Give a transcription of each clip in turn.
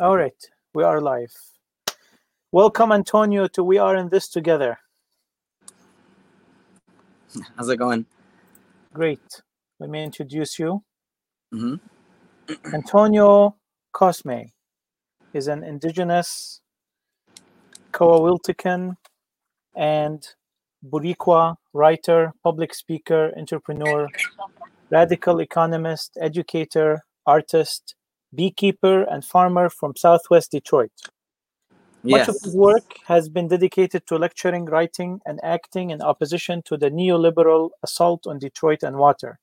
All right, we are live. Welcome, Antonio, to We Are in This Together. How's it going? Great. Let me introduce you. hmm Antonio Cosme is an indigenous Coahuiltecan and Boricua writer, public speaker, entrepreneur, radical economist, educator, artist, beekeeper, and farmer from Southwest Detroit. Much of his work has been dedicated to lecturing, writing, and acting in opposition to the neoliberal assault on Detroit and water.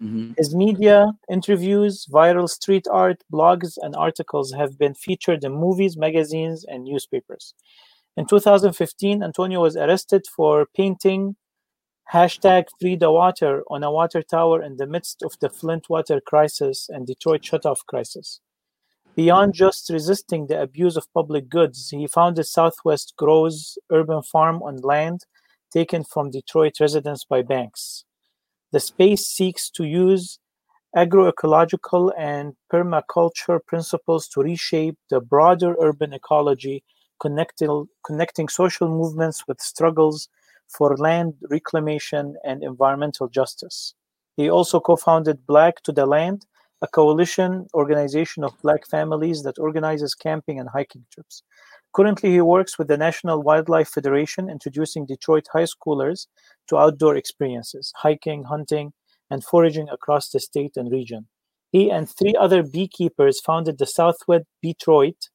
hmm His media, interviews, viral street art, blogs, and articles have been featured in movies, magazines, and newspapers. In 2015, Antonio was arrested for painting hashtag free the water on a water tower in the midst of the Flint water crisis and Detroit shutoff crisis. Beyond just resisting the abuse of public goods, he founded Southwest Grows Urban Farm on land taken from Detroit residents by banks. The space seeks to use agroecological and permaculture principles to reshape the broader urban ecology, connecting, connecting social movements with struggles for land reclamation and environmental justice. He also co founded Black to the Land, a coalition organization of Black families that organizes camping and hiking trips. Currently, he works with the National Wildlife Federation, introducing Detroit high schoolers to outdoor experiences, hiking, hunting, and foraging across the state and region. He and three other beekeepers founded the Southwest Detroit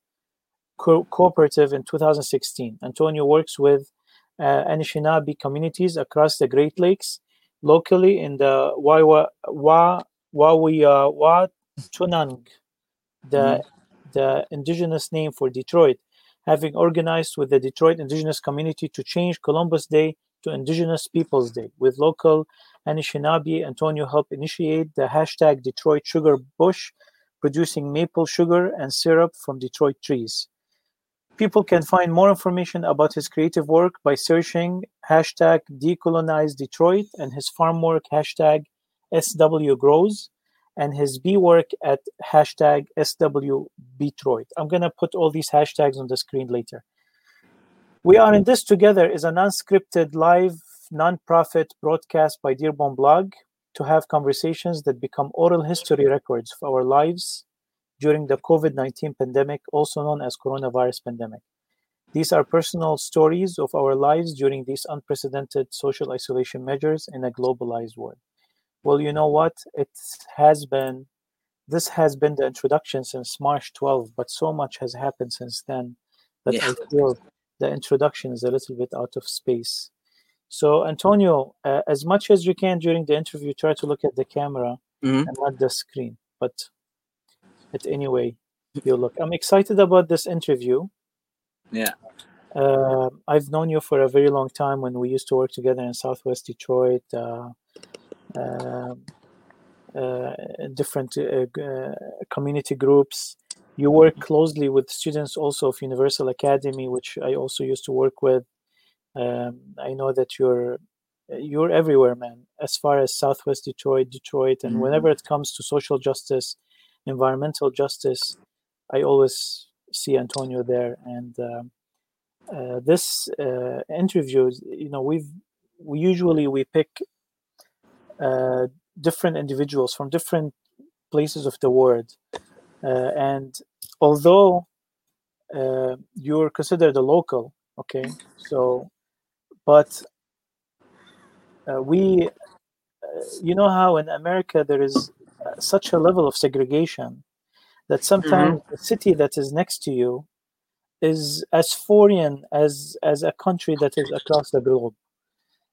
Co- Cooperative in 2016. Antonio works with uh, Anishinaabe communities across the Great Lakes, locally in the Waiwa- Wa- Wawiawa Chunang, the, the indigenous name for Detroit, having organized with the Detroit indigenous community to change Columbus Day to Indigenous Peoples Day. With local Anishinaabe, Antonio helped initiate the hashtag Detroit Sugar Bush, producing maple sugar and syrup from Detroit trees. People can find more information about his creative work by searching hashtag decolonize Detroit and his farm work hashtag SW Grows and his bee work at hashtag SW Detroit. I'm going to put all these hashtags on the screen later. We Are in This Together is an unscripted live nonprofit broadcast by Dearborn Blog to have conversations that become oral history records of our lives during the COVID-19 pandemic, also known as coronavirus pandemic. These are personal stories of our lives during these unprecedented social isolation measures in a globalized world. Well, you know what? It has been this has been the introduction since March 12, but so much has happened since then that Yeah. I feel the introduction is a little bit out of space. So, Antonio, uh, as much as you can during the interview, try to look at the camera hmm and not the screen. But but anyway, you look. I'm excited about this interview. Yeah. Uh, I've known you for a very long time when we used to work together in Southwest Detroit. Uh, um, uh, different uh, uh, community groups. You work closely with students also of Universal Academy, which I also used to work with. Um, I know that you're you're everywhere, man. As far as Southwest Detroit, Detroit, and Mhm. whenever it comes to social justice, environmental justice, I always see Antonio there. And um, uh, this uh, interview, you know, we've we usually we pick uh, different individuals from different places of the world, uh, and although uh, you're considered a local, okay, so but uh, we, you know how in America there is such a level of segregation that sometimes the city that is next to you is as foreign as as a country that is across the globe.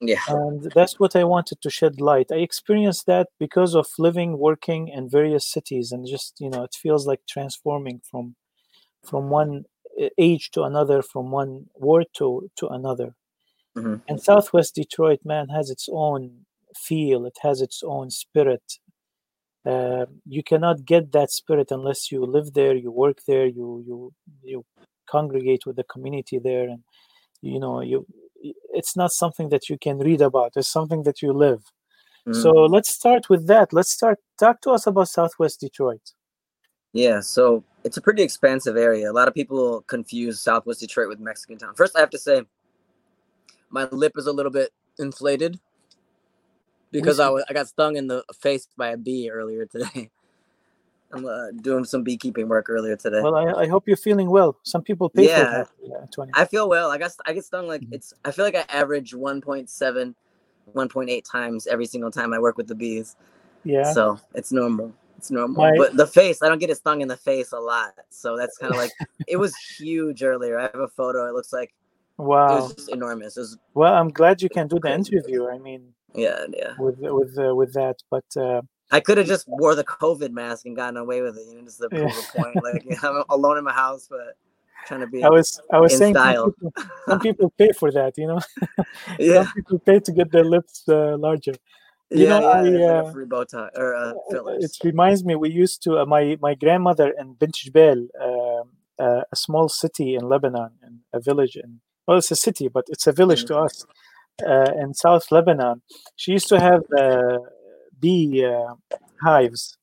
Yeah. and that's what i wanted to shed light. I experienced that because of living working in various cities and just you know it feels like transforming from from one uh, age to another from one word to to another. Hmm and southwest detroit man has its own feel. It has its own spirit uh, you cannot get that spirit unless you live there you work there you you you congregate with the community there and you know you it's not something that you can read about it's something that you live Mhm. so let's start with that let's start talk to us about southwest detroit Yeah, so it's a pretty expansive area. A lot of people confuse Southwest Detroit with Mexican Town. First, I have to say, my lip is a little bit inflated because I, wa- I got stung in the face by a bee earlier today. I'm uh, doing some beekeeping work earlier today. Well, I, I hope you're feeling well. Some people pay Yeah. for that, uh, Tony. I feel well. I got I get stung like Mhm. it's. I feel like I average 1.7, 1.8 times every single time I work with the bees. Yeah. So it's normal. It's normal. My- but the face, I don't get it stung in the face a lot. So that's kind of like it was huge earlier. I have a photo. It looks like it Wow. was just enormous. It was Well, I'm glad you can do the interview. I mean, yeah, yeah. with with uh, with that, but uh, I could have just wore the COVID mask and gotten away with it. You know, just prove Yeah. point. Like I'm alone in my house, but trying to be I was I was in saying some people, some people pay for that. You know, yeah, some people pay to get their lips uh, larger. you yeah, know, yeah. I, uh, free bow tie or uh, fillers. It reminds me, we used to, uh, my, my grandmother in Bint Jbel, um, uh, a small city in Lebanon, in a village in, well, it's a city, but it's a village to us uh, in South Lebanon. She used to have uh, bee uh, hives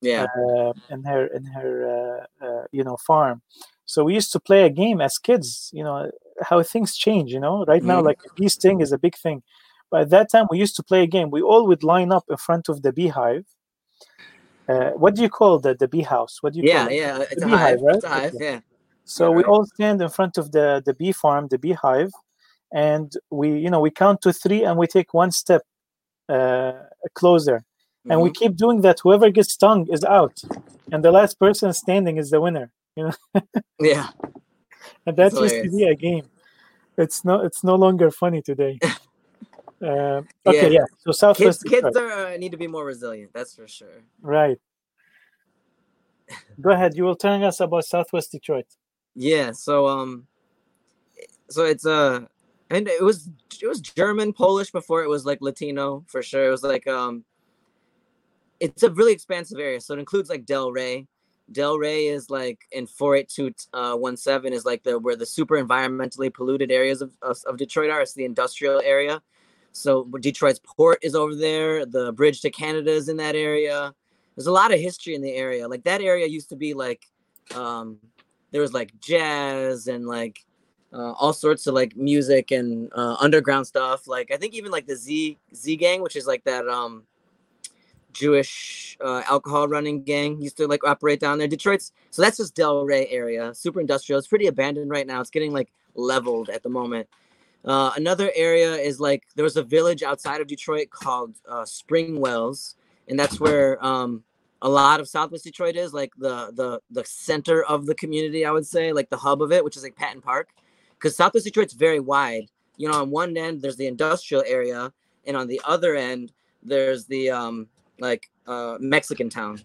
yeah, uh, in her, in her uh, uh, you know, farm. So we used to play a game as kids, you know, how things change, you know. Right now, Mhm. like a bee sting is a big thing. But at that time, we used to play a game. We all would line up in front of the beehive. Uh, what do you call the the bee house? What do you yeah, it? yeah. It's a beehive, hive. right? It's a hive. Okay. Yeah. So Yeah, we right. all stand in front of the the bee farm, the beehive, and we you know we count to three and we take one step uh, closer, and we Mhm. keep doing that. Whoever gets stung is out, and the last person standing is the winner. You know. Yeah. And that That's used to be a game. It's no it's no longer funny today. uh, okay, Yeah. yeah. So Southwest Kids, kids are uh, need to be more resilient. That's for sure. right. Go ahead. You were telling us about Southwest Detroit. Yeah. So um, so it's uh, and it was it was German, Polish before it was like Latino for sure. It was like um, it's a really expansive area. So it includes like Del Rey. Del Rey is like in 48217 is like the where the super environmentally polluted areas of, of, of Detroit are. It's the industrial area. So Detroit's port is over there. The bridge to Canada is in that area. There's a lot of history in the area. Like that area used to be like um there was like jazz and like uh, all sorts of like music and uh, underground stuff. Like I think even like the Z Z gang, which is like that um Jewish uh, alcohol running gang used to like operate down there. Detroit's so that's just Del Rey area, super industrial. It's pretty abandoned right now. It's getting like leveled at the moment. Uh, another area is like there was a village outside of Detroit called uh, Spring Wells, and that's where um, a lot of Southwest Detroit is, like the the the center of the community. I would say, like the hub of it, which is like Patton Park, because Southwest Detroit's very wide. You know, on one end there's the industrial area, and on the other end there's the um, like uh, Mexican town,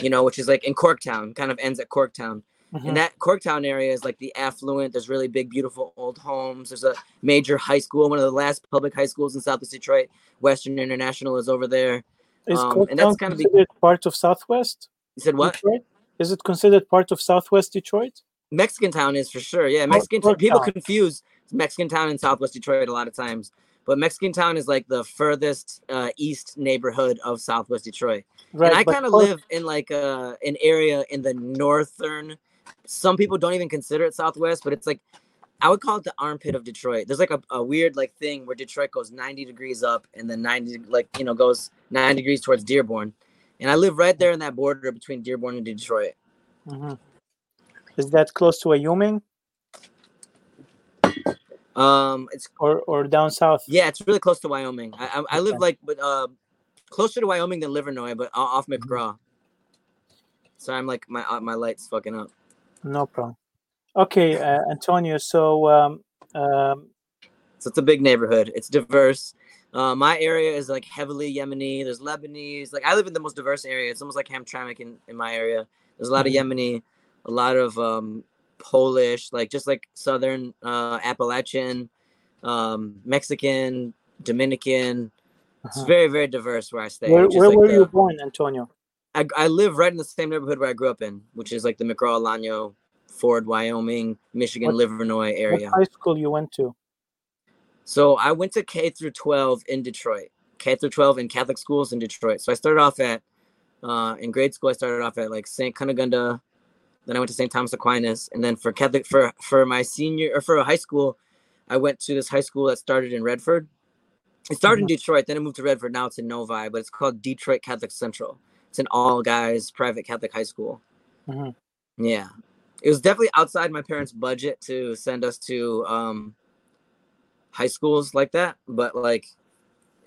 you know, which is like in Corktown, kind of ends at Corktown. Mhm. And that Corktown area is like the affluent. There's really big, beautiful old homes. There's a major high school, one of the last public high schools in Southwest Detroit. Western International is over there. Is um, and that's Corktown kinda be- considered part of Southwest You said what? Detroit? Is it considered part of Southwest Detroit? Mexican town is for sure. Yeah, Mexican Cork people confuse Mexican town and Southwest Detroit a lot of times. But Mexican town is like the furthest uh, east neighborhood of Southwest Detroit. Right. and I kind of live in like uh, an area in the northern. Some people don't even consider it Southwest, but it's like I would call it the armpit of Detroit. There's like a, a weird like thing where Detroit goes 90 degrees up and then 90 like you know goes 9 degrees towards Dearborn, and I live right there in that border between Dearborn and Detroit. Mhm. Is that close to Wyoming Um, it's or, or down south? yeah, it's really close to Wyoming. I I, I live like but uh closer to Wyoming than Livernois, but off Mm-hmm. McGraw. So I'm like my uh, my lights fucking up. No problem. Okay, uh, Antonio. So um, um, So it's a big neighborhood. It's diverse. Uh, my area is like heavily Yemeni. There's Lebanese. Like I live in the most diverse area. It's almost like Hamtramck in, in my area. There's a lot Mhm. of Yemeni, a lot of um, Polish, like just like Southern uh, Appalachian, um, Mexican, Dominican. It's uh-huh. very very diverse where I stay. where, where like were the- you born, Antonio? I, I live right in the same neighborhood where I grew up in, which is like the McGraw Alano, Ford, Wyoming, Michigan, What- Livernois area. What high school you went to? So I went to K through 12 in Detroit, K through 12 in Catholic schools in Detroit. So I started off at Uh, in grade school, I started off at like St. Cunegunda, then I went to St. Thomas Aquinas, and then for Catholic for for my senior or for high school, I went to this high school that started in Redford. It started mm-hmm. in Detroit, then it moved to Redford. Now it's in Novi, but it's called Detroit Catholic Central. It's an all guys private Catholic high school. Mm-hmm. Yeah, it was definitely outside my parents' budget to send us to um, high schools like that, but like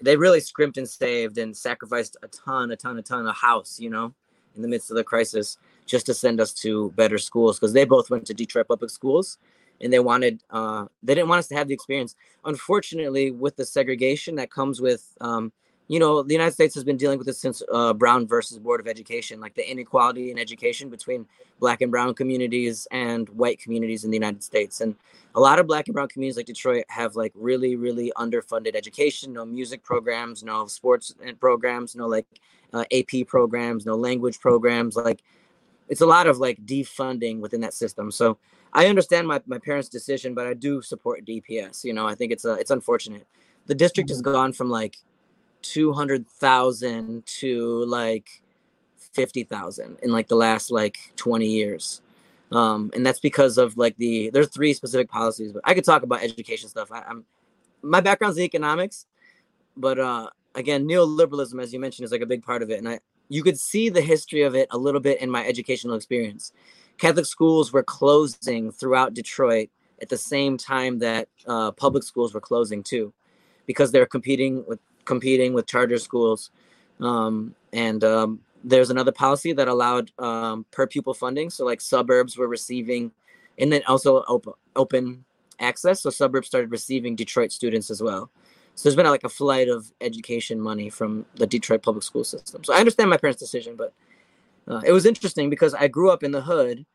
they really scrimped and saved and sacrificed a ton, a ton, a ton of house, you know, in the midst of the crisis just to send us to better schools because they both went to Detroit public schools and they wanted uh, they didn't want us to have the experience. Unfortunately, with the segregation that comes with um, you know the United States has been dealing with this since uh, Brown versus Board of Education, like the inequality in education between Black and Brown communities and white communities in the United States, and a lot of Black and Brown communities like Detroit have like really really underfunded education, no music programs, no sports programs, no like uh, AP programs, no language programs, like it's a lot of like defunding within that system. So I understand my, my parents' decision, but I do support DPS. You know, I think it's a, it's unfortunate. The district has mm-hmm. gone from like two hundred thousand to like fifty thousand in like the last like twenty years. Um, and that's because of like the there's three specific policies, but I could talk about education stuff. I, I'm my background's in economics, but uh again, neoliberalism, as you mentioned, is like a big part of it. And I you could see the history of it a little bit in my educational experience. Catholic schools were closing throughout Detroit at the same time that uh, public schools were closing too, because they're competing with competing with charter schools. Um, and um, there's another policy that allowed um, per pupil funding. So like suburbs were receiving, and then also open open access. So suburbs started receiving Detroit students as well. So there's been like a flight of education money from the Detroit public school system. So I understand my parents' decision, but uh, it was interesting because I grew up in the hood,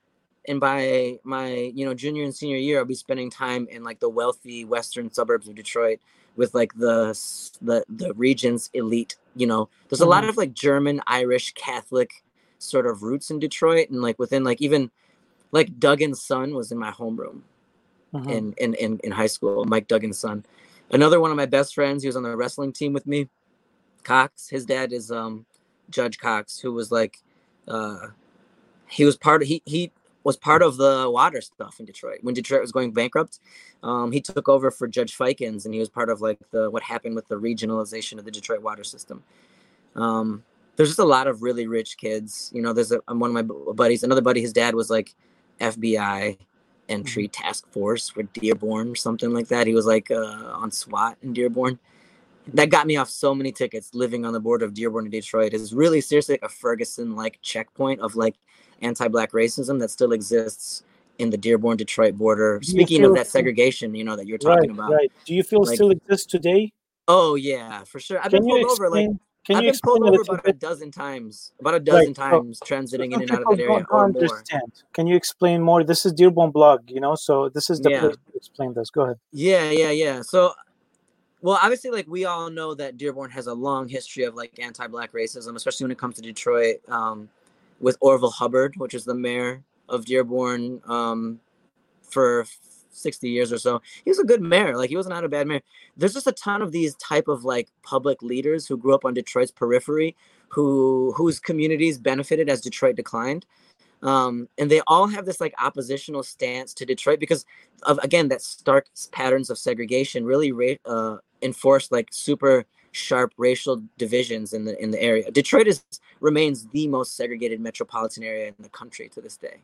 and by my you know junior and senior year, I'll be spending time in like the wealthy western suburbs of Detroit with like the the the region's elite. You know, there's a mm-hmm. lot of like German, Irish, Catholic sort of roots in Detroit, and like within like even like Duggan's son was in my homeroom mm-hmm. in, in in in high school. Mike Duggan's son Another one of my best friends, he was on the wrestling team with me. Cox, his dad is um Judge Cox, who was like uh he was part of he he was part of the water stuff in Detroit when Detroit was going bankrupt. Um, he took over for Judge Feikens, and he was part of like the what happened with the regionalization of the Detroit water system. Um, there's just a lot of really rich kids. You know, there's a, one of my buddies, another buddy, his dad was like FBI entry mm-hmm. task force for Dearborn or something like that. He was like uh, on SWAT in Dearborn. That got me off so many tickets living on the border of Dearborn and Detroit. Is really seriously a Ferguson like checkpoint of like anti-black racism that still exists in the Dearborn Detroit border. Speaking of that segregation, you know that you're talking right, about. Right. Do you feel like, still exists today? Oh yeah, for sure. I've Can been pulled over like can I've been pulled over about a dozen times, about a dozen right. times, so, transiting so in and out of that area or understand. more. Can you explain more? This is Dearborn blog, you know, so this is the yeah. place to explain this. Go ahead. Yeah, yeah, yeah. So, well, obviously, like we all know that Dearborn has a long history of like anti-black racism, especially when it comes to Detroit, um, with Orville Hubbard, which is the mayor of Dearborn um, for 60 years or so. He was a good mayor. Like he was not a bad mayor. There's just a ton of these type of like public leaders who grew up on Detroit's periphery, who whose communities benefited as Detroit declined. Um, and they all have this like oppositional stance to Detroit because of again that stark patterns of segregation really ra- uh, enforced like super sharp racial divisions in the in the area. Detroit is remains the most segregated metropolitan area in the country to this day,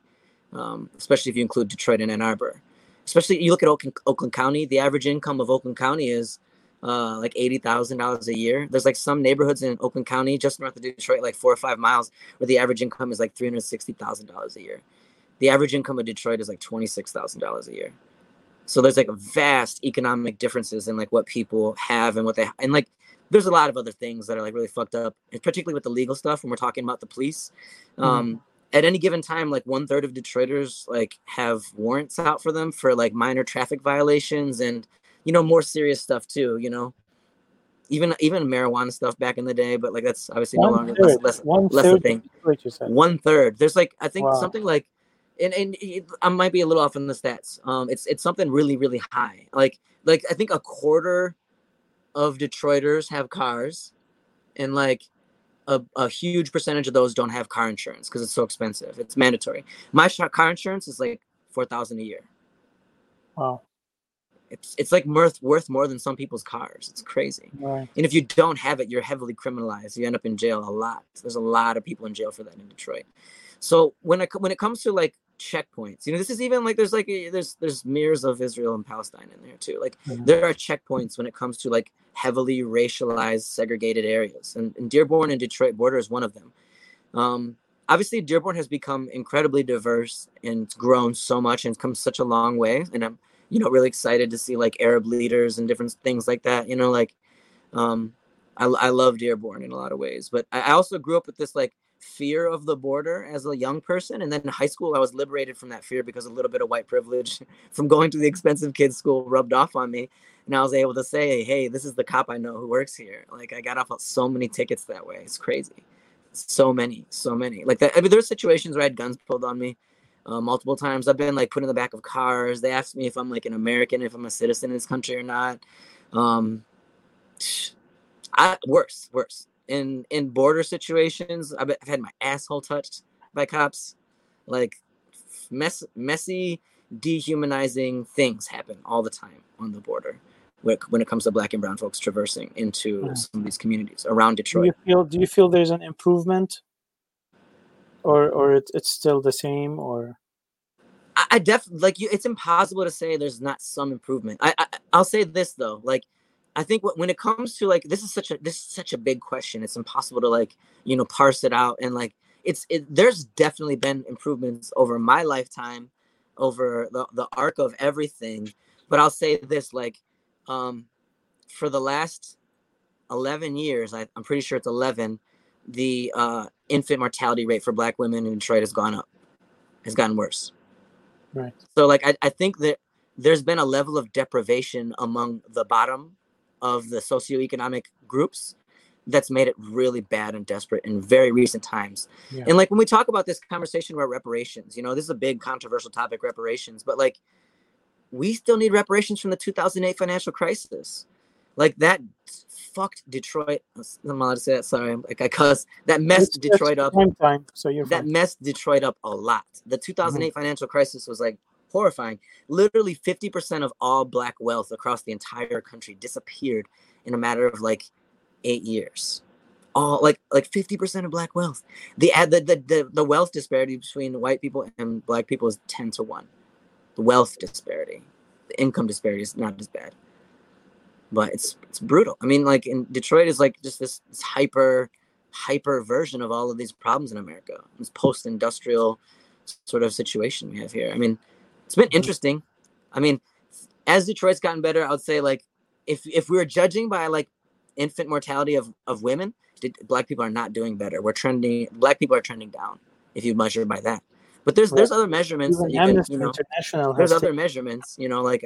um, especially if you include Detroit and Ann Arbor especially you look at Oakland, Oakland County, the average income of Oakland County is uh, like eighty thousand dollars a year. There's like some neighborhoods in Oakland County, just north of Detroit, like four or five miles, where the average income is like three hundred sixty thousand dollars a year. The average income of Detroit is like twenty six thousand dollars a year. So there's like vast economic differences in like what people have and what they and like there's a lot of other things that are like really fucked up, and particularly with the legal stuff when we're talking about the police. Mm-hmm. At any given time, like one third of Detroiters like have warrants out for them for like minor traffic violations and you know more serious stuff too. You know, even even marijuana stuff back in the day, but like that's obviously one no longer third. less less, one less a thing. One third. There's like I think wow. something like. And, and it, I might be a little off in the stats. Um, it's it's something really really high. Like like I think a quarter of Detroiters have cars, and like a, a huge percentage of those don't have car insurance because it's so expensive. It's mandatory. My car insurance is like four thousand a year. Wow. It's it's like worth worth more than some people's cars. It's crazy. Right. And if you don't have it, you're heavily criminalized. You end up in jail a lot. There's a lot of people in jail for that in Detroit. So when it when it comes to like checkpoints, you know, this is even like there's like a, there's there's mirrors of Israel and Palestine in there too. Like there are checkpoints when it comes to like heavily racialized, segregated areas, and, and Dearborn and Detroit border is one of them. Um, obviously, Dearborn has become incredibly diverse and grown so much and come such a long way. And I'm you know really excited to see like Arab leaders and different things like that. You know, like um, I, I love Dearborn in a lot of ways, but I I also grew up with this like fear of the border as a young person, and then in high school I was liberated from that fear because a little bit of white privilege from going to the expensive kids school rubbed off on me, and I was able to say, "Hey, this is the cop I know who works here." Like I got off of so many tickets that way. It's crazy, so many, so many. Like that. I mean, there's situations where I had guns pulled on me. Uh, multiple times I've been like put in the back of cars. They asked me if I'm like an American, if I'm a citizen in this country or not. Um, I worse, worse. In in border situations, I've, I've had my asshole touched by cops. Like mess, messy, dehumanizing things happen all the time on the border when it, comes to black and brown folks traversing into Yeah. some of these communities around Do Detroit. you feel do you feel there's an improvement, or or it, it's still the same, or I, I def like you. It's impossible to say there's not some improvement. I, I I'll say this though, like I think when it comes to like this is such a this is such a big question. It's impossible to like you know parse it out and like it's it, there's definitely been improvements over my lifetime, over the the arc of everything. But I'll say this like, um, for the last eleven years, I, I'm pretty sure it's eleven. The uh, infant mortality rate for Black women in Detroit has gone up, has gotten worse. Right. So like I, I think that there's been a level of deprivation among the bottom of the socioeconomic groups that's made it really bad and desperate in very recent times. Yeah. And like when we talk about this conversation about reparations, you know, this is a big controversial topic, reparations, but like we still need reparations from the 2008 financial crisis. Like that fucked Detroit. I'm allowed to say that. Sorry, like I cuss. That messed It's- it's Detroit up Time so you're that fine. messed Detroit up a lot. The mm-hmm. 2008 financial crisis was like horrifying. Literally 50% of all black wealth across the entire country disappeared in a matter of like 8 years. All like like 50% of black wealth. The ad the, the the the wealth disparity between white people and black people is 10 to 1. The wealth disparity. The income disparity is not as bad. But it's it's brutal. I mean like in Detroit is like just this, this hyper hyper version of all of these problems in America. This post-industrial sort of situation we have here. I mean, it's been Mhm. interesting. I mean, as Detroit's gotten better, I would say like if if we were judging by like infant mortality of of women, did, black people are not doing better. We're trending. Black people are trending down if you measure by that. But there's there's other measurements that you can Amnesty you know. International There's has other taken, measurements, you know, like.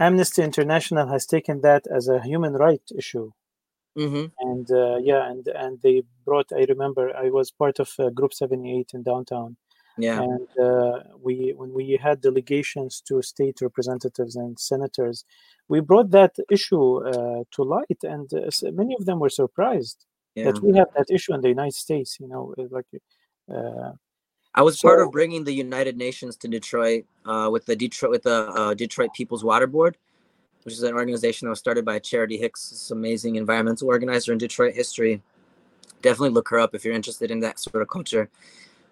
Amnesty International has taken that as a human right issue. hmm and uh, yeah and and they brought i remember i was part of uh, group 78 in downtown Yeah. and uh, we when we had delegations to state representatives and senators we brought that issue uh, to light and uh, many of them were surprised Yeah. that we have that issue in the united states you know uh, like uh, I was part of bringing the United Nations to Detroit uh, with the Detroit with the uh, Detroit People's Water Board, which is an organization that was started by Charity Hicks, this amazing environmental organizer in Detroit history. Definitely look her up if you're interested in that sort of culture.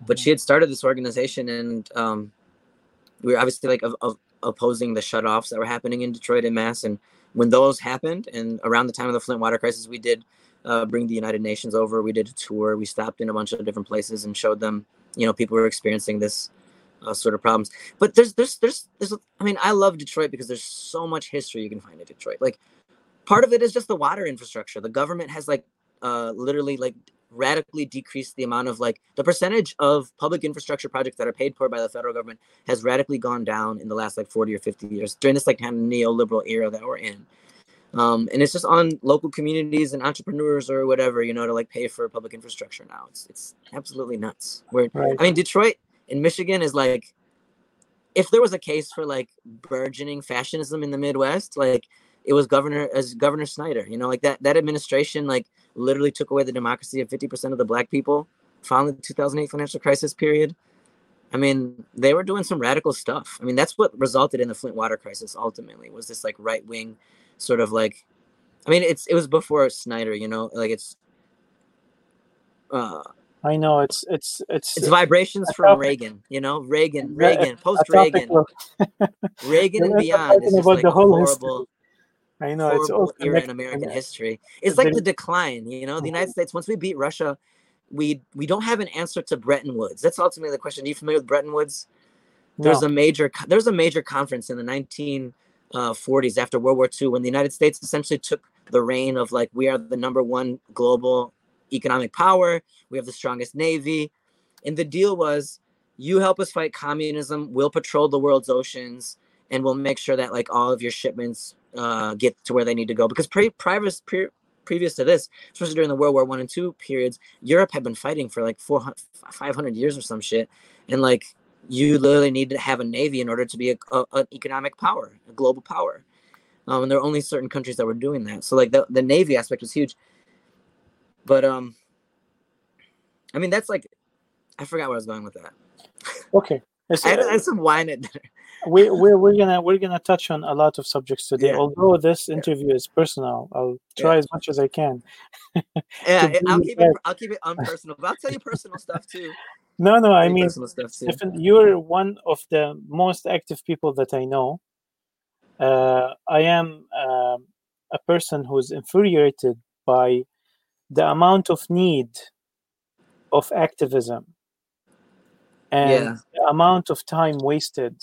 But she had started this organization, and um, we were obviously like of, of opposing the shutoffs that were happening in Detroit and mass. And when those happened, and around the time of the Flint water crisis, we did uh, bring the United Nations over. We did a tour. We stopped in a bunch of different places and showed them, you know, people were experiencing this uh, sort of problems. But there's, there's, there's, there's. I mean, I love Detroit because there's so much history you can find in Detroit. Like, part of it is just the water infrastructure. The government has like, uh, literally like radically decreased the amount of like the percentage of public infrastructure projects that are paid for by the federal government has radically gone down in the last like 40 or 50 years during this like kind of neoliberal era that we're in. Um, and it's just on local communities and entrepreneurs or whatever you know to like pay for public infrastructure now. It's it's absolutely nuts. Where right. I mean detroit in michigan is like if there was a case for like burgeoning fascism in the midwest like it was governor as governor snyder you know like that that administration like literally took away the democracy of 50% of the black people following the 2008 financial crisis period. I mean, they were doing some radical stuff. I mean, that's what resulted in the Flint water crisis ultimately was this like right wing sort of like I mean, it's it was before Snyder, you know, like it's uh I know it's it's it's it's vibrations from Reagan, you know, Reagan, Reagan, post Reagan, Reagan and beyond. It's just like horrible, I know it's all era in American history. It's like the decline, you know. The United States once we beat Russia, we we don't have an answer to Bretton Woods. That's ultimately the question. Are you familiar with Bretton Woods? There's no. a major there's a major conference in the 1940s uh, after World War II when the United States essentially took the reign of like we are the number one global economic power. We have the strongest navy, and the deal was you help us fight communism. We'll patrol the world's oceans, and we'll make sure that like all of your shipments uh, get to where they need to go. Because pre- previous pre- previous to this, especially during the World War One and Two periods, Europe had been fighting for like 400, 500 years or some shit, and like you literally need to have a navy in order to be a, a, an economic power, a global power. Um, and there are only certain countries that were doing that. So like the, the navy aspect was huge. But um, I mean that's like, I forgot where I was going with that. Okay. I had, I had some wine at dinner. We we're, we're gonna we're gonna touch on a lot of subjects today. Yeah. Although this interview is personal, I'll try yeah. as much as I can. yeah, I'll keep it. I'll keep it unpersonal, but I'll tell you personal stuff too. No, no, I mean, you're one of the most active people that I know. Uh, I am uh, a person who's infuriated by the amount of need of activism and yeah. the amount of time wasted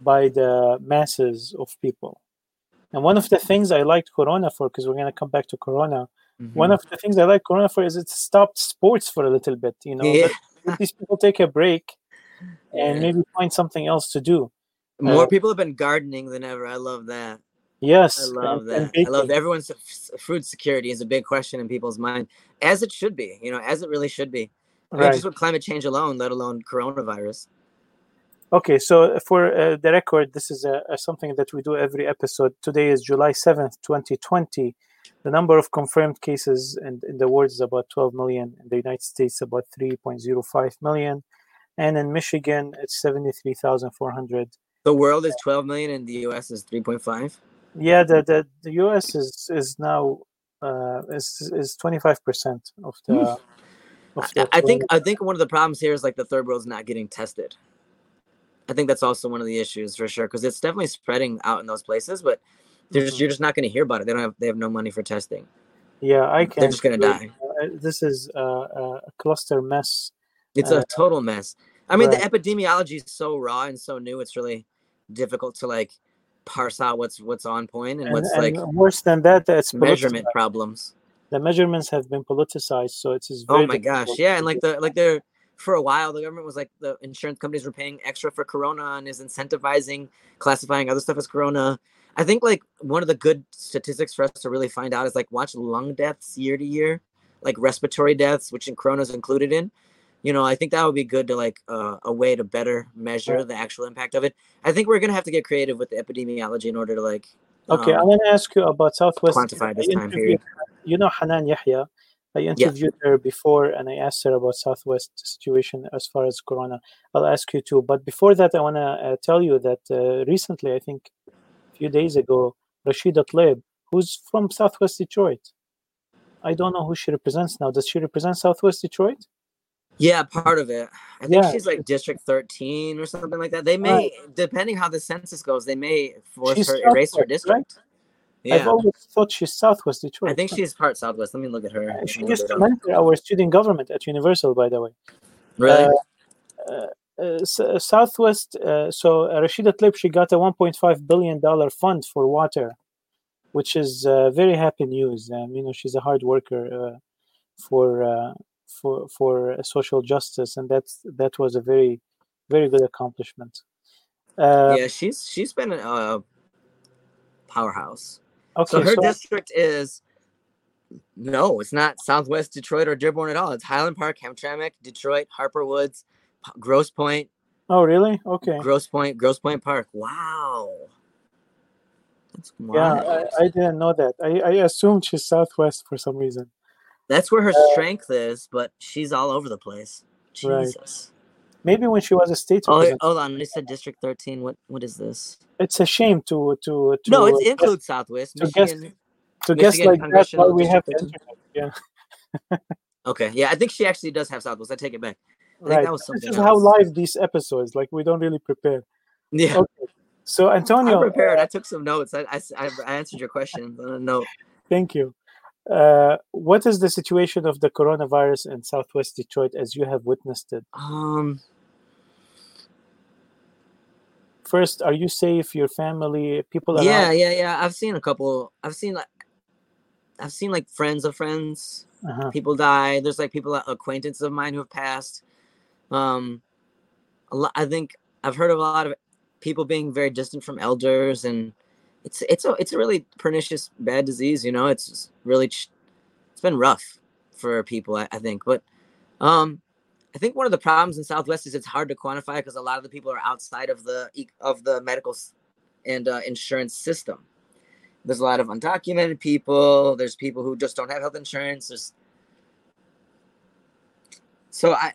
by the masses of people. And one of the things I liked Corona for, because we're going to come back to Corona, mm-hmm. one of the things I like Corona for is it stopped sports for a little bit. You know, yeah. these people take a break and maybe find something else to do. More uh, people have been gardening than ever. I love that. Yes, I love that. I love everyone's food security is a big question in people's mind, as it should be. You know, as it really should be. Right. just with climate change alone, let alone coronavirus. Okay, so for uh, the record, this is a, a, something that we do every episode. Today is July 7th, 2020. The number of confirmed cases in, in the world is about 12 million. In the United States, about 3.05 million. And in Michigan, it's 73,400. The world is 12 million and the US is 3.5? Yeah, the, the, the US is, is now uh, is, is 25% of the. Mm. Of the I think I think one of the problems here is like the third world is not getting tested. I think that's also one of the issues for sure because it's definitely spreading out in those places, but mm-hmm. just, you're just not going to hear about it. They don't have they have no money for testing. Yeah, I can. They're just going to die. This is uh, a cluster mess. It's uh, a total mess. I mean, right. the epidemiology is so raw and so new. It's really difficult to like parse out what's what's on point and what's and, like worse than that. That's measurement problems. The measurements have been politicized, so it's. oh my gosh! Yeah, and like the like they're for a while, the government was like the insurance companies were paying extra for Corona and is incentivizing classifying other stuff as Corona. I think like one of the good statistics for us to really find out is like watch lung deaths year to year, like respiratory deaths, which in Corona is included in. You know, I think that would be good to like uh, a way to better measure the actual impact of it. I think we're gonna have to get creative with the epidemiology in order to like. Okay, um, I'm gonna ask you about Southwest. Quantify this time period. You know Hanan Yahya. I interviewed yeah. her before and I asked her about Southwest situation as far as Corona. I'll ask you too. But before that, I want to uh, tell you that uh, recently, I think a few days ago, Rashida Tlaib, who's from Southwest Detroit, I don't know who she represents now. Does she represent Southwest Detroit? Yeah, part of it. I think yeah. she's like District 13 or something like that. They may, right. depending how the census goes, they may force she's her erase her district. Right? Yeah. I've always thought she's Southwest Detroit. I think she's part Southwest. Let me look at her. Uh, she used to mentor our student government at Universal, by the way. Really? Uh, uh, uh Southwest. Uh, so Rashida Tlaib, she got a 1.5 billion dollar fund for water, which is very happy news. Um, you know, she's a hard worker for for for social justice, and that's that was a very very good accomplishment. yeah, she's she's been a powerhouse. Okay, so her so district is no, it's not Southwest Detroit or Dearborn at all. It's Highland Park, Hamtramck, Detroit, Harper Woods, Grosse Pointe. Oh, really? Okay. Grosse Pointe, Grosse Pointe Park. Wow. That's Yeah. I, I didn't know that. I, I assumed she's Southwest for some reason. That's where her Uh, strength is, but she's all over the place. Right. Maybe when she was a state Oh, representative. hold on. They said District 13. What what is this? It's a shame to to to no, it guess- includes Southwest. to guess- Michigan. to guess like that Congressional while we have the District internet. Yeah, Okay, yeah, I think she actually does have Southwest. I take it back. I think right. that was This something is how live these episodes. Like we don't really prepare. Yeah, Okay. So Antonio, I'm prepared. I took some notes. I, I, I I answered your questions on a note. Thank you. Uh, what is the situation of the coronavirus in Southwest Detroit as you have witnessed it? Um, First, are you safe? Your family, people around? yeah, yeah, yeah. I've seen a couple. I've seen like, I've seen like friends of friends. Uh-huh. People die. There's like people acquaintances of mine who have passed. Um, a lot. I think I've heard of a lot of people being very distant from elders, and it's it's a it's a really pernicious bad disease. You know, it's really ch- it's been rough for people. I, I think, but um, I think one of the problems in Southwest is it's hard to quantify because a lot of the people are outside of the of the medical and uh, insurance system. There's a lot of undocumented people. There's people who just don't have health insurance. There's so I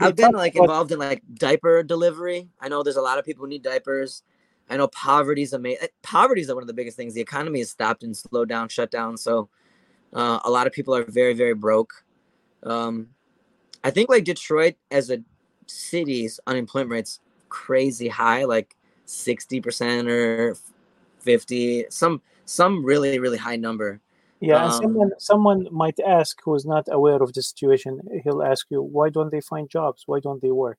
I've been like involved in like diaper delivery. I know there's a lot of people who need diapers. I know poverty's amazing. Poverty is one of the biggest things. The economy has stopped and slowed down, shut down. So uh, a lot of people are very, very broke. Um, I think like Detroit as a city's unemployment rate's crazy high, like sixty percent or fifty. Some some really really high number. Yeah, and Um, someone someone might ask who is not aware of the situation. He'll ask you, why don't they find jobs? Why don't they work?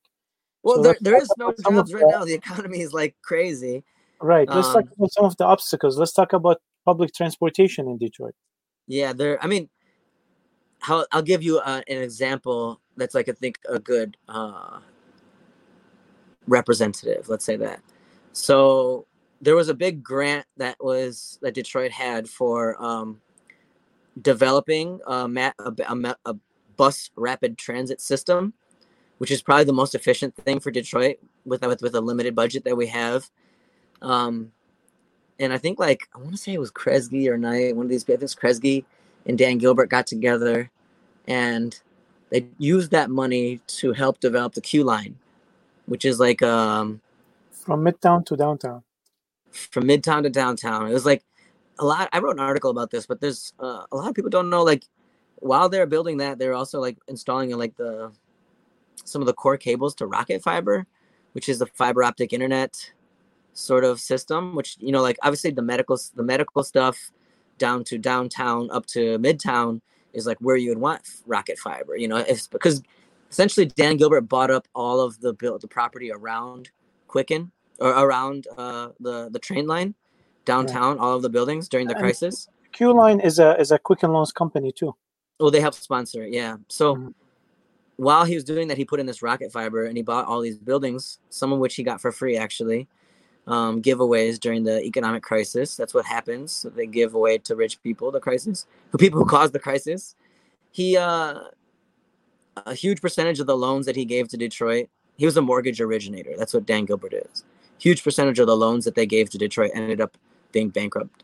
Well, So there, there talk is no about some of jobs right the- now. The economy is like crazy. Right. Let's talk Um, about some of the obstacles. Let's talk about public transportation in Detroit. Yeah, there. I mean, how I'll give you uh, an example that's like I think a good uh, representative. Let's say that. So there was a big grant that was that Detroit had for um, developing a, a, a, a bus rapid transit system, which is probably the most efficient thing for Detroit with with, with a limited budget that we have. Um, and I think like I want to say it was Kresge or Knight, one of these. I think it's Kresge and Dan Gilbert got together, and they used that money to help develop the Q line, which is like um From Midtown to downtown. from midtown to downtown. It was like a lot. I wrote an article about this, but there's uh, a lot of people don't know. Like while they're building that, they're also like installing like the some of the core cables to Rocket Fiber, which is the fiber optic internet sort of system. Which you know, like obviously the medical the medical stuff down to downtown up to midtown is like where you would want Rocket Fiber. You know, it's because essentially Dan Gilbert bought up all of the built the property around Quicken or around uh, the the train line downtown, all of the buildings during the And- crisis. Q Line is a is a Quicken Loans company too. Well, they helped sponsor it, yeah. So Mhm. While he was doing that, he put in this rocket fiber and he bought all these buildings, some of which he got for free actually. Um, giveaways during the economic crisis. That's what happens. They give away to rich people the crisis, who people who caused the crisis. He uh, a huge percentage of the loans that he gave to Detroit. He was a mortgage originator. That's what Dan Gilbert is. Huge percentage of the loans that they gave to Detroit ended up being bankrupt.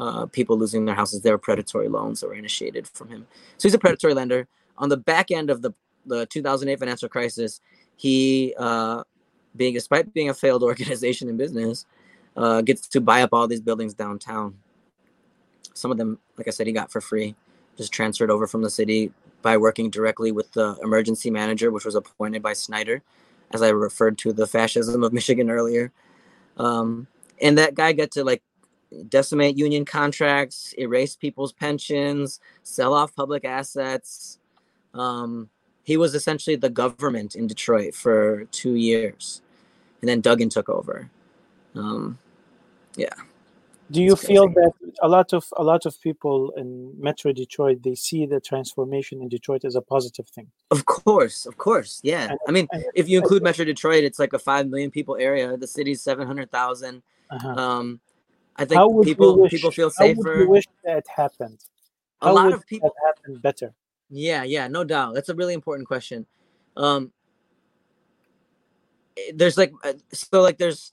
Uh, people losing their houses. They were predatory loans that were initiated from him. So he's a predatory lender. On the back end of the the 2008 financial crisis, he, uh, being despite being a failed organization in business, uh, gets to buy up all these buildings downtown. Some of them, like I said, he got for free, just transferred over from the city by working directly with the emergency manager, which was appointed by Snyder, as I referred to the fascism of Michigan earlier. Um, and that guy got to like decimate union contracts, erase people's pensions, sell off public assets. Um, he was essentially the government in Detroit for two years, and then Duggan took over. Um, yeah. Do you feel that a lot of a lot of people in Metro Detroit they see the transformation in Detroit as a positive thing? of course, of course, yeah. And- I mean, and- if you include Metro Detroit, it's like a five million people area. The city's seven hundred thousand. Uh-huh. Um, I think How would you people wish, people feel safer. how would you wish that happened? a How lot would of people that happen better? Yeah, yeah, no doubt. That's a really important question. Um, eh, there's like, uh, so like, there's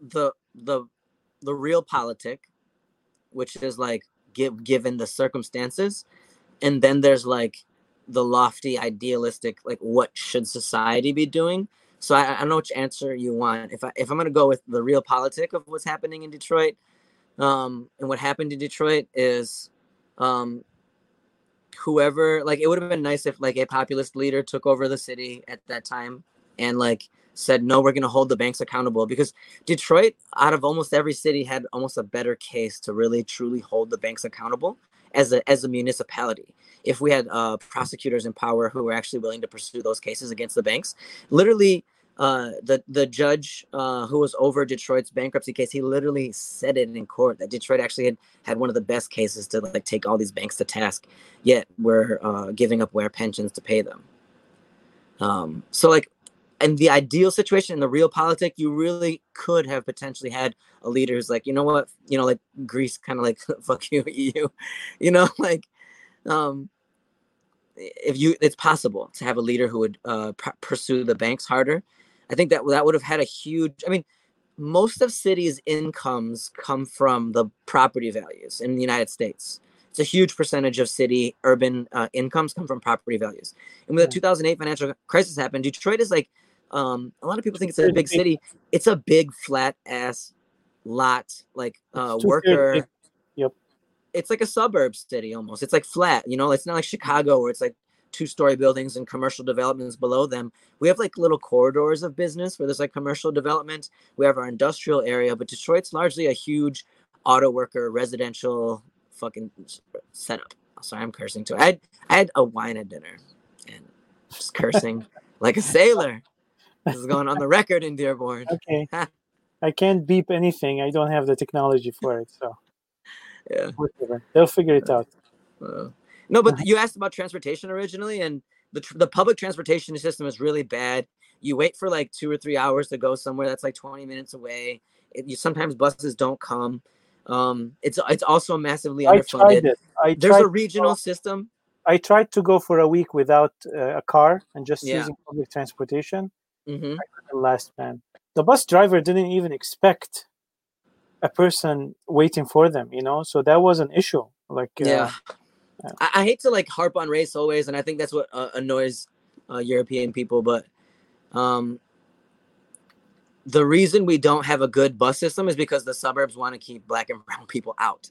the the the realpolitik, which is like give given the circumstances, and then there's like the lofty idealistic like what should society be doing so I, I don't know which answer you want if i if i'm to go with the realpolitik of what's happening in detroit um and what happened in detroit is um whoever like it would have been nice if like a populist leader took over the city at that time and like said no we're going to hold the banks accountable because detroit out of almost every city had almost a better case to really truly hold the banks accountable as a as a municipality. If we had uh, prosecutors in power who were actually willing to pursue those cases against the banks literally uh, the the judge uh, who was over Detroit's bankruptcy case, he literally said it in court that Detroit actually had had one of the best cases to like take all these banks to task, yet we're uh, giving up WARE pensions to pay them. Um, so like, in the ideal situation in the realpolitik, you really could have potentially had a leader who's like, you know what, you know, like Greece, kind of like fuck you EU, you know, like, um, if you, it's possible to have a leader who would uh, pr- pursue the banks harder I think that that would have had a huge. I mean, most of cities' incomes come from the property values in the United States. It's a huge percentage of city urban uh, incomes come from property values. And when the 2008 financial crisis happened, Detroit is like um, a lot of people think it's a big city. It's a big flat ass lot, like uh, worker. Yep. It's like a suburb city almost. It's like flat, you know. It's not like Chicago where it's like two story buildings and commercial developments below them. We have like little corridors of business where there's like commercial development. We have our industrial area, but Detroit's largely a huge auto worker residential fucking setup. Sorry, I'm cursing too. I had I had a wine at dinner and just cursing like a sailor. This is going on the record in Dearborn. Okay. I can't beep anything. I don't have the technology for it, so yeah, whatever. They'll figure it out. Uh, no, but you asked about transportation originally, and the the public transportation system is really bad. You wait for like two or three hours to go somewhere that's like 20 minutes away. It, you sometimes buses don't come. Um, it's it's also massively underfunded. Tried it. I There's a regional system. I tried to go for a week without uh, a car and just yeah. using public transportation. Mm-hmm. last man. The bus driver didn't even expect a person waiting for them. You know, so that was an issue. Like uh, yeah I, I, hate to like harp on race always, and I think that's what uh, annoys uh, European people. But um, the reason we don't have a good bus system is because the suburbs want to keep black and brown people out.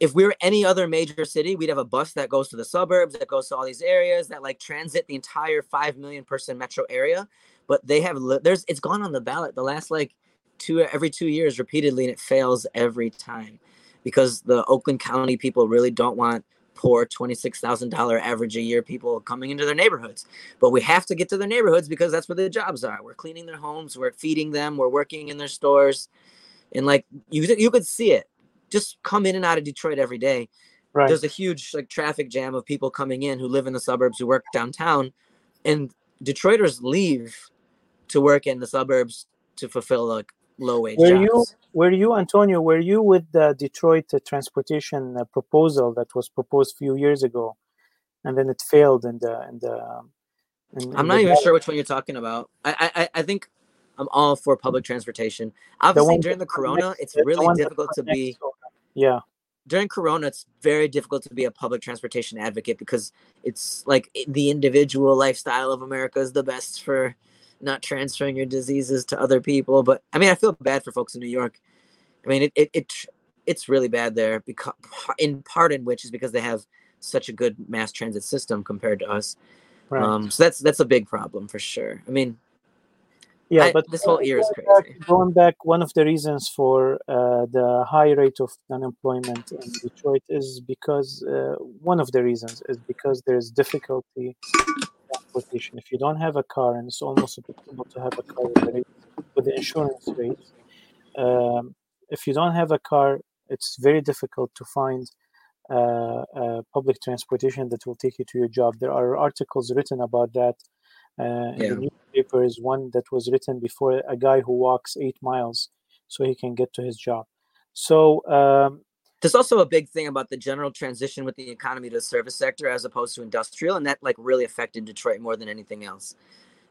If we were any other major city, we'd have a bus that goes to the suburbs, that goes to all these areas, that like transit the entire five million person metro area. But they have there's it's gone on the ballot the last like two every two years repeatedly, and it fails every time because the Oakland County people really don't want poor $26,000 average a year people coming into their neighborhoods. But we have to get to their neighborhoods because that's where the jobs are. We're cleaning their homes, we're feeding them, we're working in their stores. And like you you could see it. Just come in and out of Detroit every day. Right. There's a huge like traffic jam of people coming in who live in the suburbs who work downtown and Detroiters leave to work in the suburbs to fulfill like low wage were jobs. you were you antonio were you with the detroit uh, transportation uh, proposal that was proposed a few years ago? And then it failed in the in the in, i'm not even sure which one you're talking about. I i i think i'm all for public transportation. Obviously during the corona next, it's really difficult to be yeah. during corona it's very difficult to be a public transportation advocate because it's like the individual lifestyle of america is the best for not transferring your diseases to other people. But I mean, I feel bad for folks in New York. I mean, it, it, it it's really bad there because in part in which is because they have such a good mass transit system compared to us. Right. Um, so that's that's a big problem for sure. I mean, yeah, I, but this whole year is crazy. Back, going back, one of the reasons for uh, the high rate of unemployment in Detroit is because uh, one of the reasons is because there's difficulty transportation. If you don't have a car, and it's almost impossible to have a car with the, with the insurance rate, um, if you don't have a car, it's very difficult to find uh, uh, public transportation that will take you to your job. There are articles written about that uh, in yeah. the newspapers. One that was written before a guy who walks eight miles so he can get to his job. So um, there's also a big thing about the general transition with the economy to the service sector as opposed to industrial, and that like really affected Detroit more than anything else.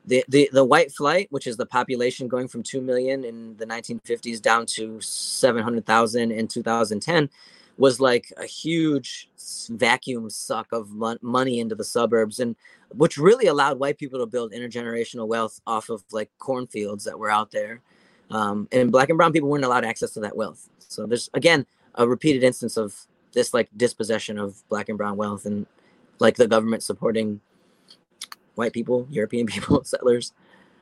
the, the the white flight, which is the population going from two million in the 1950s down to 700,000 in 2010, was like a huge vacuum suck of mon- money into the suburbs, and which really allowed white people to build intergenerational wealth off of like cornfields that were out there. Um, and black and brown people weren't allowed access to that wealth. So there's again a repeated instance of this like dispossession of black and brown wealth and like the government supporting white people, European people, settlers.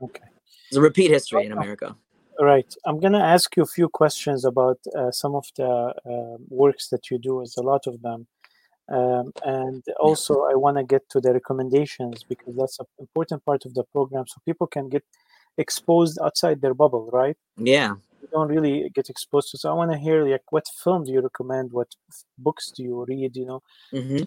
Okay. It's a repeat history in America. Right. I'm going to ask you a few questions about uh, some of the uh, works that you do. as a lot of them. Um, and also, I want to get to the recommendations because that's an important part of the program so people can get exposed outside their bubble, right? Yeah. You don't really get exposed to. So I want to hear like what film do you recommend? What books do you read? You know, hmm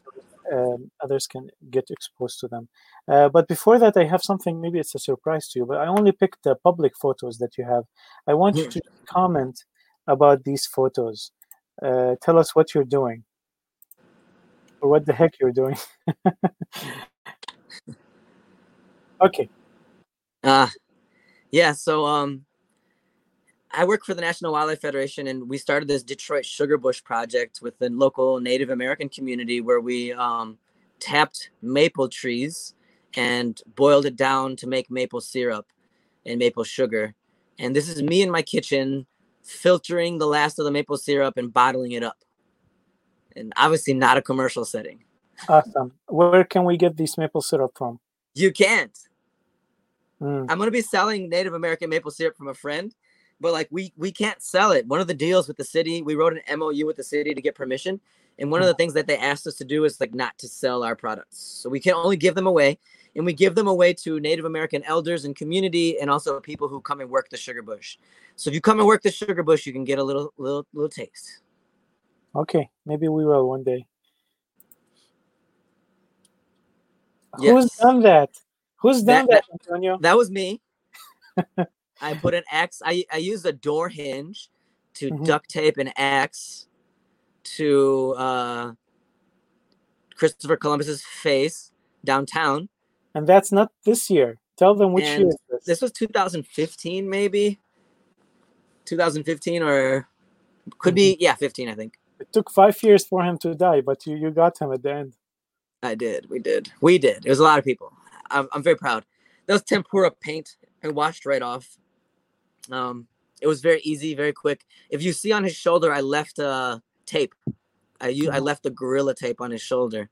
um, others can get exposed to them. Uh, but before that, I have something. Maybe it's a surprise to you, but I only picked the public photos that you have. I want you to comment about these photos. Uh, tell us what you're doing, or what the heck you're doing. okay. Uh, yeah. So um, I work for the National Wildlife Federation, and we started this Detroit Sugar Bush project with the local Native American community, where we um, tapped maple trees and boiled it down to make maple syrup and maple sugar. And this is me in my kitchen filtering the last of the maple syrup and bottling it up. And obviously, not a commercial setting. Awesome. Where can we get this maple syrup from? You can't. Mm, I'm gonna be selling Native American maple syrup from a friend, but like we we can't sell it. One of the deals with the city, we wrote an MOU with the city to get permission, and one of the mm-hmm. things that they asked us to do is like not to sell our products. So we can only give them away, and we give them away to Native American elders and community, and also people who come and work the sugar bush. So if you come and work the sugar bush, you can get a little little little taste. okay. Maybe we will one day. Who's done that? Who's done That- that, Antonio? That was me. I put an X. I I used a door hinge to Mhm. duct tape an X to uh, Christopher Columbus's face downtown. And that's not this year. Tell them which And year is this. This was 2015, maybe 2015, or could be yeah, 15. I think It took five years for him to die, but you, you got him at the end. I did. We did. We did. It was a lot of people. I'm I'm very proud. That was tempera paint. I washed right off. Um, it was very easy, very quick. If you see on his shoulder, I left uh tape. I u- I Mhm. left the gorilla tape on his shoulder.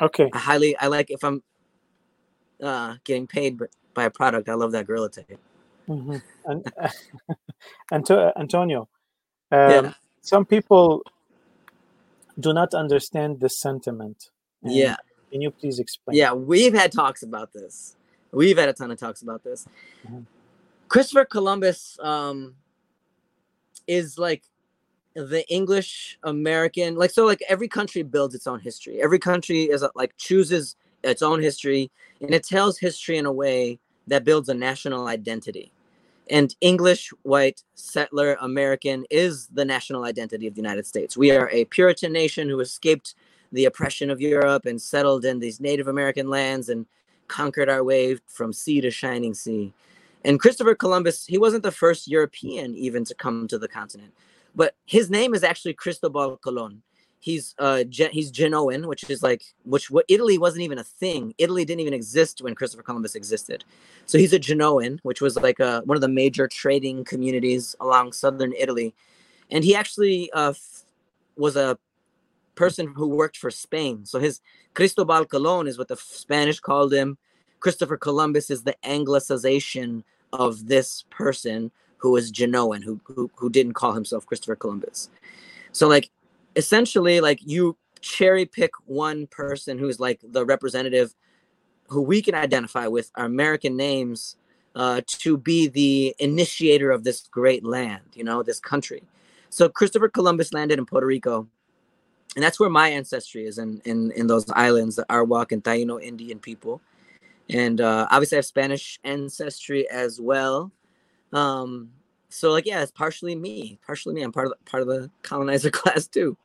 Okay. I highly I like if I'm uh getting paid by a product. I love that gorilla tape. hmm And Anto- Antonio, um, Yeah. some people do not understand this sentiment. And Yeah, Can you please explain? yeah. We've had talks about this. We've had a ton of talks about this. Mhm. Christopher Columbus um is like the English American like so like every country builds its own history. Every country is like chooses its own history and it tells history in a way that builds a national identity. And English white settler American is the national identity of the United States. We are a Puritan nation who escaped the oppression of Europe and settled in these Native American lands and conquered our way from sea to shining sea. And Christopher Columbus, he wasn't the first European even to come to the continent, but his name is actually Cristobal Colon. He's uh Ge- he's Genoan, which is like which what Italy wasn't even a thing. Italy didn't even exist when Christopher Columbus existed. So he's a Genoan, which was like a, one of the major trading communities along southern Italy, and he actually uh, f- was a person who worked for Spain. So his Cristobal Colon is what the Spanish called him. Christopher Columbus is the anglicization of this person who is Genoan, who, who who didn't call himself Christopher Columbus. So like essentially like you cherry pick one person who's like the representative who we can identify with our American names uh, to be the initiator of this great land, you know, this country. So Christopher Columbus landed in Puerto Rico, and that's where my ancestry is in in, in those islands, the Arawak and Taino Indian people. And uh, obviously, I have Spanish ancestry as well. Um, so like, yeah, it's partially me, partially me. I'm part of the, part of the colonizer class too.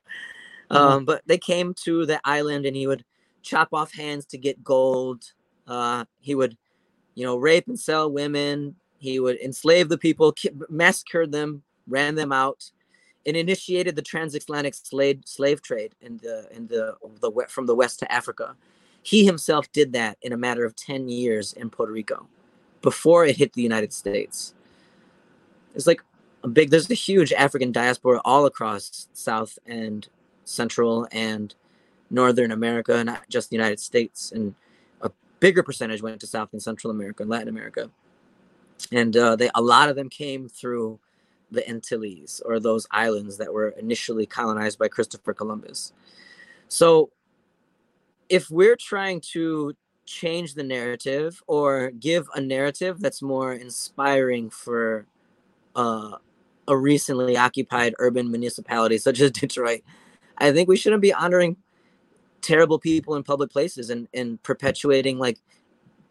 Um, but they came to the island, and he would chop off hands to get gold. Uh, he would you know, rape and sell women. He would enslave the people, massacred them, ran them out, and initiated the transatlantic slave slave trade in the in the the from the west to Africa. He himself did that in a matter of ten years in Puerto Rico, before it hit the United States. It's like a big. There's a huge African diaspora all across South and Central and Northern America, not just the United States, and a bigger percentage went to South and Central America and Latin America. And uh, they a lot of them came through the Antilles or those islands that were initially colonized by Christopher Columbus. So, if we're trying to change the narrative or give a narrative that's more inspiring for uh, a recently occupied urban municipality such as Detroit, I think we shouldn't be honoring terrible people in public places and, and perpetuating like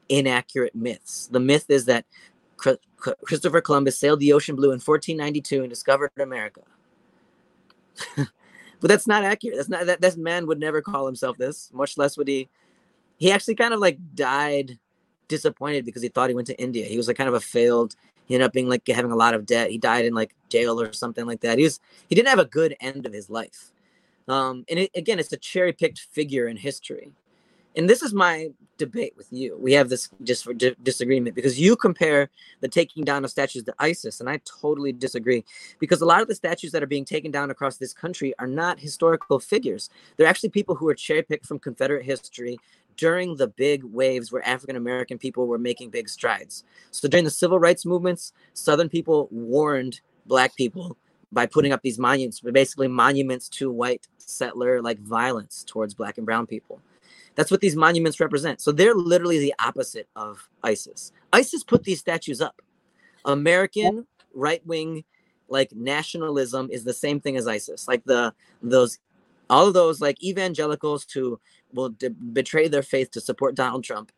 inaccurate myths. The myth is that Christopher Columbus sailed the ocean blue in 1492 and discovered America. but that's not accurate. That's not that this man would never call himself this, much less would he. He actually kind of like died disappointed because he thought he went to India. He was like kind of a failed. He ended up being like having a lot of debt. He died in like jail or something like that. He was he didn't have a good end of his life. Um, and it, again, it's a cherry picked figure in history and this is my debate with you. We have this disagreement because you compare the taking down of statues to ISIS, and I totally disagree because a lot of the statues that are being taken down across this country are not historical figures. They're actually people who are cherry picked from Confederate history during the big waves where African American people were making big strides. So during the civil rights movements, Southern people warned Black people by putting up these monuments, basically monuments to white settler like violence towards Black and Brown people. That's what these monuments represent. So they're literally the opposite of ISIS. ISIS put these statues up. American right wing like nationalism is the same thing as ISIS. Like the those all of those like evangelicals who will de- betray their faith to support Donald Trump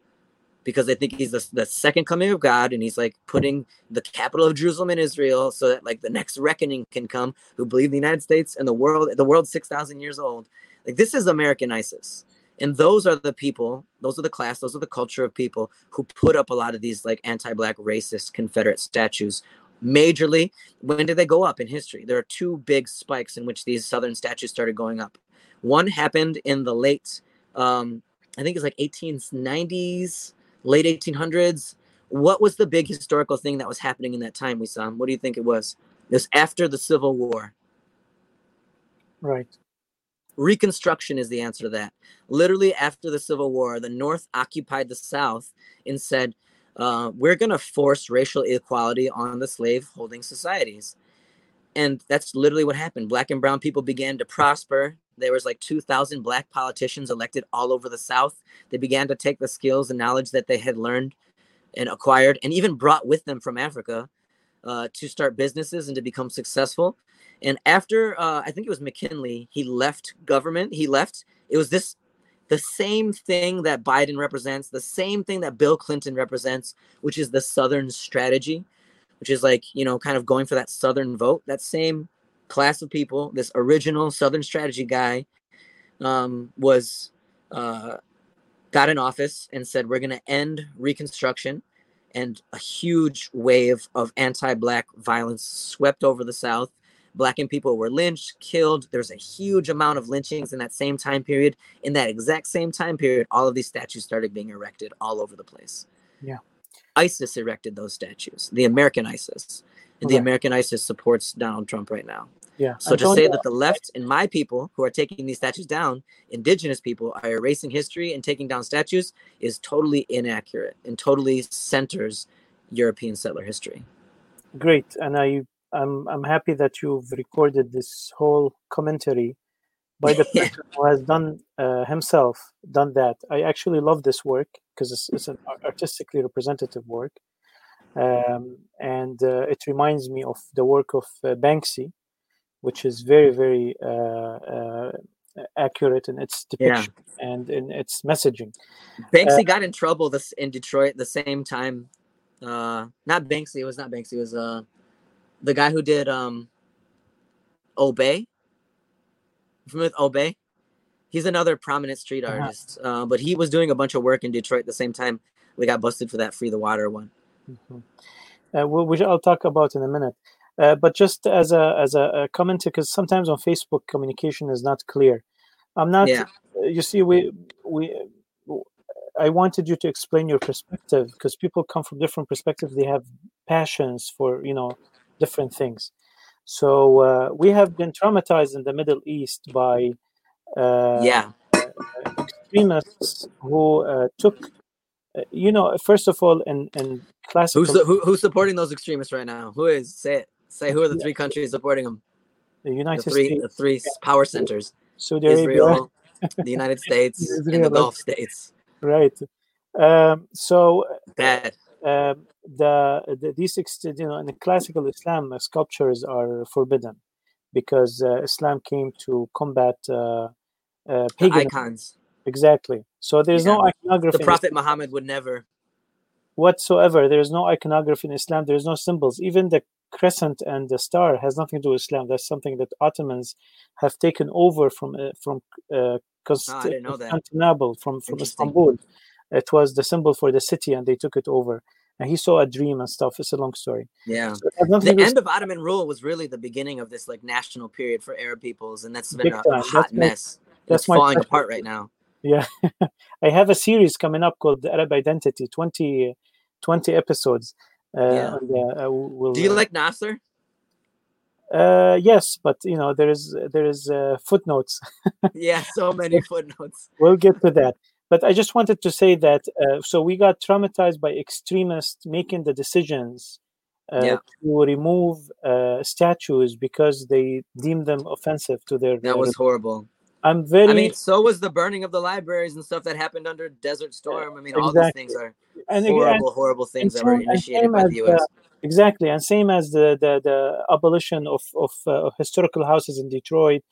because they think he's the, the second coming of God and he's like putting the capital of Jerusalem in Israel so that like the next reckoning can come who believe the United States and the world the world's 6000 years old. Like this is American ISIS. And those are the people, those are the class, those are the culture of people who put up a lot of these like anti-black racist Confederate statues. Majorly, when did they go up in history? There are two big spikes in which these Southern statues started going up. One happened in the late, um, I think it's like 1890s, late 1800s. What was the big historical thing that was happening in that time, Wissam? What do you think it was? It was after the Civil War. Right. Reconstruction is the answer to that. Literally, after the Civil War, the North occupied the South and said, uh, We're going to force racial equality on the slave holding societies. And that's literally what happened. Black and brown people began to prosper. There was like 2,000 black politicians elected all over the South. They began to take the skills and knowledge that they had learned and acquired and even brought with them from Africa uh, to start businesses and to become successful. And after uh, I think it was McKinley, he left government. He left. It was this the same thing that Biden represents, the same thing that Bill Clinton represents, which is the Southern strategy, which is like, you know, kind of going for that Southern vote. That same class of people, this original Southern strategy guy, um, was uh, got in office and said, we're going to end Reconstruction. And a huge wave of anti Black violence swept over the South Blackened people were lynched, killed. There's a huge amount of lynchings in that same time period. In that exact same time period, all of these statues started being erected all over the place. Yeah. ISIS erected those statues, the American ISIS. And okay. the American ISIS supports Donald Trump right now. Yeah. So to say that the left and my people who are taking these statues down, indigenous people are erasing history and taking down statues is totally inaccurate and totally centers European settler history. Great. And I I'm I'm happy that you've recorded this whole commentary by the person who has done uh, himself done that. I actually love this work because it's, it's, an artistically representative work, um, and uh, it reminds me of the work of uh, Banksy, which is very very uh, uh, accurate in its depiction yeah. and in its messaging. Banksy uh, got in trouble this in Detroit at the same time. not Banksy. It was not Banksy. It was the guy who did um Obey. From with Obey? He's another prominent street uh-huh. artist, uh, but he was doing a bunch of work in Detroit at the same time. we got busted for that free the water one. Mhm. Uh, which I'll talk about in a minute. Uh, but just as a as a, a comment, because sometimes on Facebook communication is not clear. I'm not. Yeah. You see, we we. I wanted you to explain your perspective because people come from different perspectives. They have passions for you know different things. So uh, we have been traumatized in the Middle East by uh, yeah. extremists who uh, took, uh, you know, first of all, in in classical Who's the, who, who's supporting those extremists right now? Who is? Say it. Say who are the three countries supporting them? the The United three States, the three power centers: Saudi Israel, the United States, and the Gulf states. right? Um, so Bad. Um, the, the these you know in the classical Islam uh, sculptures are forbidden because uh, Islam came to combat uh, uh, The icons. Exactly. So there's no iconography The Prophet Muhammad would never. whatsoever. There's no iconography in Islam. There's no symbols. Even the crescent and the star has nothing to do with Islam. That's something that Ottomans have taken over from uh, from uh, Const- I didn't know that. Constantinople, from from Istanbul. It was the symbol for the city, and they took it over. And he saw a dream and stuff. It's a long story. Yeah. So it has nothing The to do with end of Ottoman rule was really the beginning of this like national period for Arab peoples, and that's been Big a, time. a That's hot my- mess. that's It's my falling passion. apart right now. Yeah, I have a series coming up called the Arab Identity, 20, 20 episodes. Uh, Yeah. and, uh, uh, we'll, Do you uh, like Nasser? Uh, yes, but you know there is there is uh, footnotes. yeah, so many footnotes. we'll get to that. But I just wanted to say that uh, so we got traumatized by extremists making the decisions uh, Yeah. to remove uh, statues because they deemed them offensive to their. That was horrible. I'm very. I mean, so was the burning of the libraries and stuff that happened under Desert Storm. I mean, all these things are and again, horrible, horrible things that were initiated by the U.S. Exactly, and same as the the, the abolition of of uh, historical houses in Detroit,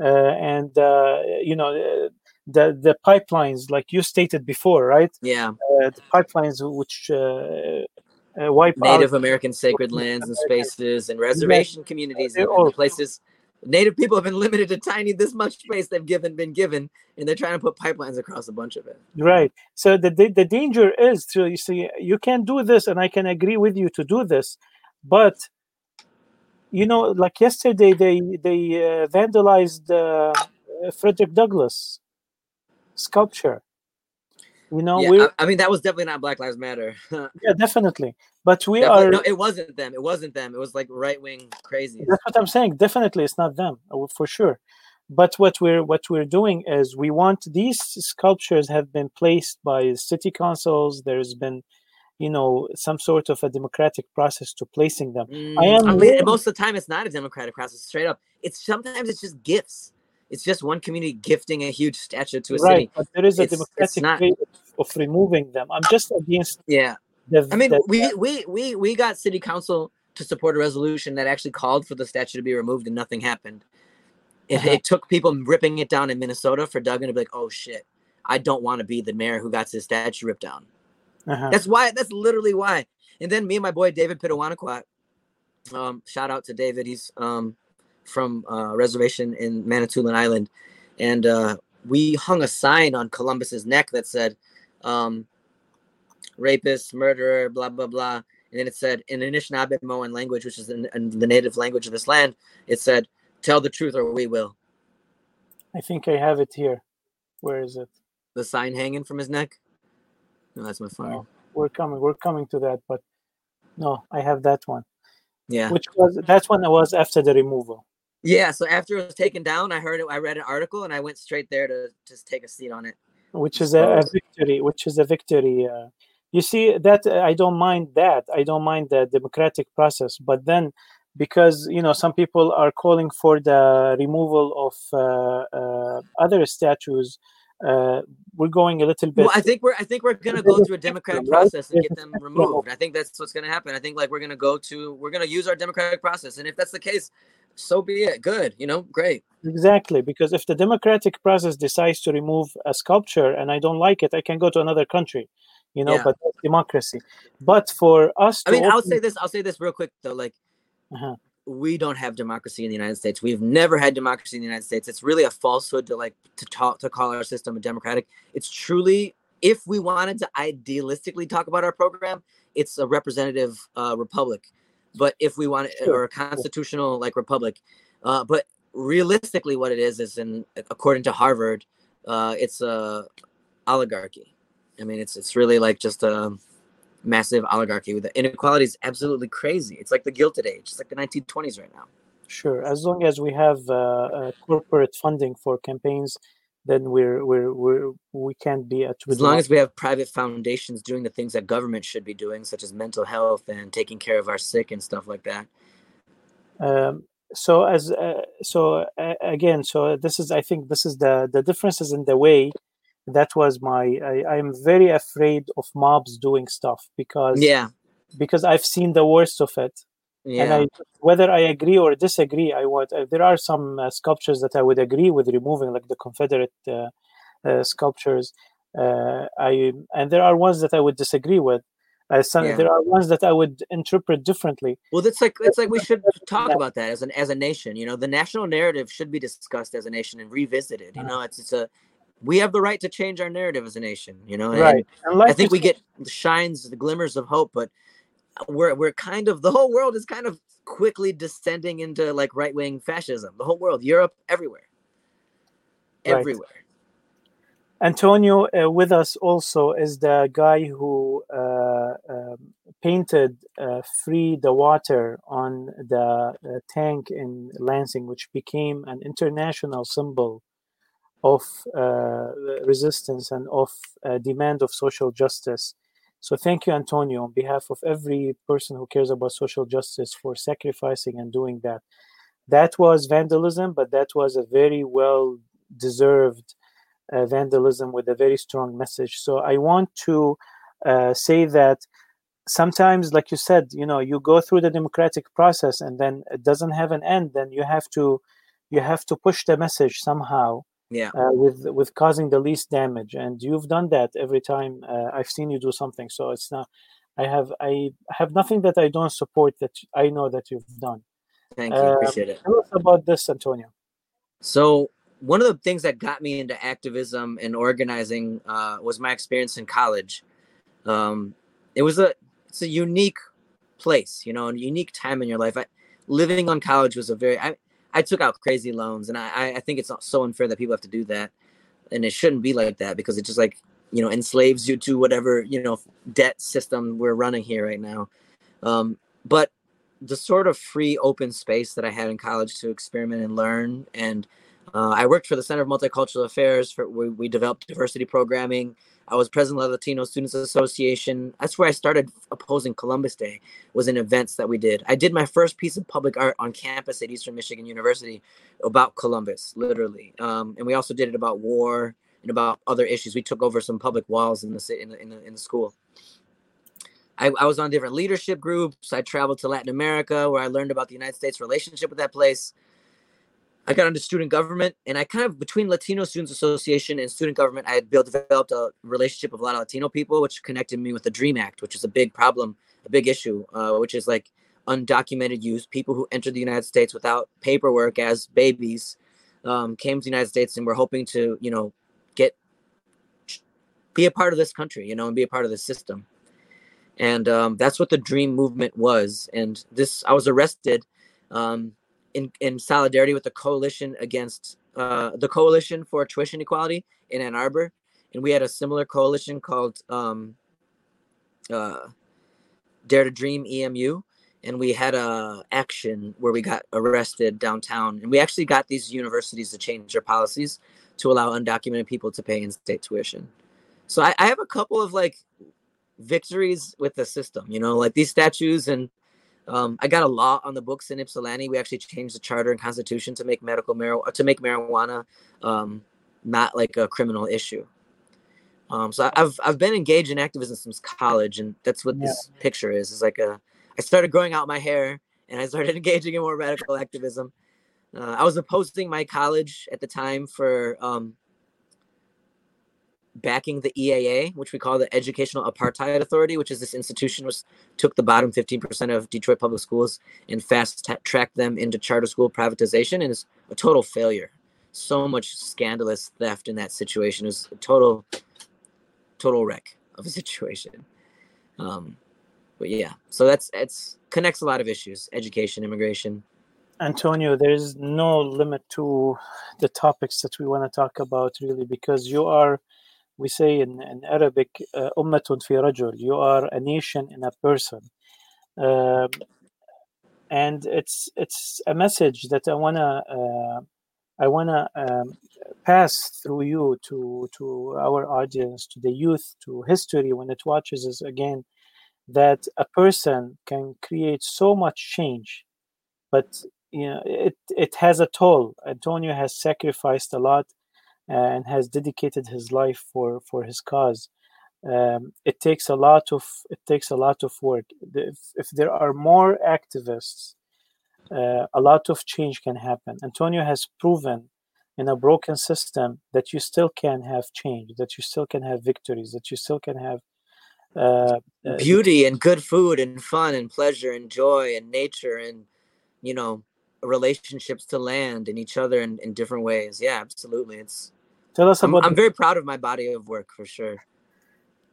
uh, and uh, you know uh, the the pipelines, like you stated before, right? Yeah, Uh, the pipelines which uh, uh, wipe Native out. American sacred lands and spaces and reservation communities They're and, all- and places. Native people have been limited to tiny this much space they've given been given, and they're trying to put pipelines across a bunch of it. Right. So the, the the danger is to you see you can do this, and I can agree with you to do this, but you know, like yesterday they they uh, vandalized uh, Frederick Douglass sculpture. You know, yeah, I, I mean that was definitely not Black Lives Matter. yeah, definitely, but we Definitely- are. no, it wasn't them. It wasn't them. It was like right wing crazy. That's what I'm saying. Definitely, it's not them uh, for sure. But what we're what we're doing is we want these sculptures have been placed by city councils. There's been, you know, some sort of a democratic process to placing them. Mm, I am I mean, most of the time it's not a democratic process. Straight up, it's sometimes it's just gifts. It's just one community gifting a huge statue to a right, city. but there is a It's- it's democratic not- way of, removing them. I'm just against Yeah, the. I mean, the- we we we we got city council to support a resolution that actually called for the statue to be removed, and nothing happened. It, Uh-huh. it took people ripping it down in Minnesota for Duggan to be like, "Oh shit, I don't want to be the mayor who got his statue ripped down." uh-huh. That's why. That's literally why. And then me and my boy David Pitawanakwat. Um, shout out to David. He's um from uh, reservation in Manitoulin Island, and uh, we hung a sign on Columbus's neck that said, um, "Rapist, murderer, blah blah blah." And then it said in Anishinaabemowin language, which is in, in the native language of this land, it said, "Tell the truth or we will." I think I have it here. Where is it? The sign hanging from his neck. No, that's my phone. Oh. We're coming. We're coming to that, but no, I have that one. Yeah. Which was that one was after the removal. Yeah, so after it was taken down, I heard it. I read an article, and I went straight there to just take a seat on it. which is a, a victory which is a victory uh, you see that uh, i don't mind that i don't mind the democratic process but then because you know some people are calling for the removal of uh, uh, other statues uh, we're going a little bit Well, I think we're I think we're gonna go through a democratic process and get them removed. I think that's what's gonna happen. I think like we're gonna go to we're gonna use our democratic process, and if that's the case, so be it. Good, you know, great. exactly because if the democratic process decides to remove a sculpture and i don't like it i can go to another country you know Yeah. but democracy but for us I mean, I'll say this. I'll say this real quick though. Like, Uh-huh. we don't have democracy in the United States. We've never had democracy in the United States. It's really a falsehood to like to talk to call our system a democratic. It's truly if we wanted to idealistically talk about our program, it's a representative uh, republic. But if we want sure. or a constitutional like republic, uh, but realistically, what it is is, in according to Harvard, uh, it's a oligarchy. I mean, it's it's really like just a massive oligarchy with the inequality is absolutely crazy. It's like the Gilded Age. It's like the 1920s right now. Sure, as long as we have uh, uh, corporate funding for campaigns, then we're we're we're we can't be at. As long as we have private foundations doing the things that government should be doing, such as mental health and taking care of our sick and stuff like that. Um, so as uh, so uh, again, so this is I think this is the the differences in the way that was my I, i'm very afraid of mobs doing stuff because yeah because i've seen the worst of it yeah. and I, whether i agree or disagree i want uh, there are some uh, sculptures that i would agree with removing like the confederate uh, uh sculptures uh, i and there are ones that i would disagree with some, yeah. there are ones that i would interpret differently well that's like it's like we should talk about that as an as a nation you know the national narrative should be discussed as a nation and revisited you know it's it's a we have the right to change our narrative as a nation, you know. Right. And I think we get shines, the glimmers of hope, but we're we're kind of the whole world is kind of quickly descending into like right wing fascism. The whole world, Europe, everywhere, everywhere. Antonio uh, with us also is the guy who uh, uh, painted uh, "Free the Water" on the uh, tank in Lansing, which became an international symbol of uh, resistance and of uh, demand of social justice. So thank you, Antonio, on behalf of every person who cares about social justice for sacrificing and doing that. That was vandalism, but that was a very well deserved uh, vandalism with a very strong message. So I want to uh, say that sometimes, like you said, you know, you go through the democratic process and then it doesn't have an end. Then you have to you have to push the message somehow yeah. uh, with with causing the least damage. And you've done that every time uh, i've seen you do something. So it's not i have i have nothing that i don't support that i know that you've done. Thank you. Appreciate it. tell us about this antonio. So one of the things that got me into activism and organizing uh, was my experience in college. Um, it was a it's a unique place you know a unique time in your life. I, living on college was a very I, I took out crazy loans, and I I think it's so unfair that people have to do that, and it shouldn't be like that because it just like you know enslaves you to whatever you know debt system we're running here right now. Um, but the sort of free open space that I had in college to experiment and learn, and uh, I worked for the Center of Multicultural Affairs. For we, we developed diversity programming I was president of the Latino Students Association. That's where I started opposing Columbus Day. Was in events that we did. I did my first piece of public art on campus at Eastern Michigan University about Columbus, literally. Um, and we also did it about war and about other issues. We took over some public walls in the in the in the, in the school. I, I was on different leadership groups. I traveled to Latin America where I learned about the United States relationship with that place. I got into student government, and I kind of between Latino Students Association and student government, I had built developed a relationship with a lot of Latino people, which connected me with the Dream Act, which is a big problem, a big issue, uh, which is like undocumented youth, people who entered the United States without paperwork as babies, um, came to the United States and were hoping to, you know, get be a part of this country, you know, and be a part of the system. And um, that's what the Dream movement was. And this, I was arrested. Um, in, in solidarity with the coalition against uh, the coalition for tuition equality in Ann Arbor, and we had a similar coalition called um, uh, Dare to Dream EMU, and we had a action where we got arrested downtown, and we actually got these universities to change their policies to allow undocumented people to pay in-state tuition. So I, I have a couple of like victories with the system, you know, like these statues and um, I got a law on the books in Ypsilanti. We actually changed the charter and constitution to make medical marijuana to make marijuana um, not like a criminal issue. Um, so I've I've been engaged in activism since college, and that's what yeah. this picture is. Is like a I started growing out my hair, and I started engaging in more radical activism. Uh, I was opposing my college at the time for um, backing the EAA, which we call the Educational Apartheid Authority, which is this institution which took the bottom 15% of Detroit public schools and fast tracked them into charter school privatization, and it's a total failure. So much scandalous theft in that situation. It was a total total wreck of a situation. Um, but yeah, so that's it's connects a lot of issues: education, immigration. Antonio, there's no limit to the topics that we want to talk about, really, because you are, we say in, in Arabic, uh, ummatun fi rajul. You are a nation in a person. Um, and it's it's a message that I wanna uh, I wanna um, pass through you to to our audience, to the youth, to history when it watches us again, that a person can create so much change, but you know it it has a toll. Antonio has sacrificed a lot and has dedicated his life for for his cause. Um, it takes a lot of it takes a lot of work. If, if there are more activists, uh, a lot of change can happen. Antonio has proven in a broken system that you still can have change, that you still can have victories, that you still can have uh, uh, beauty and good food and fun and pleasure and joy and nature and you know relationships to land and each other in, in different ways. Yeah, absolutely. It's tell us I'm, about. I'm very proud of my body of work for sure.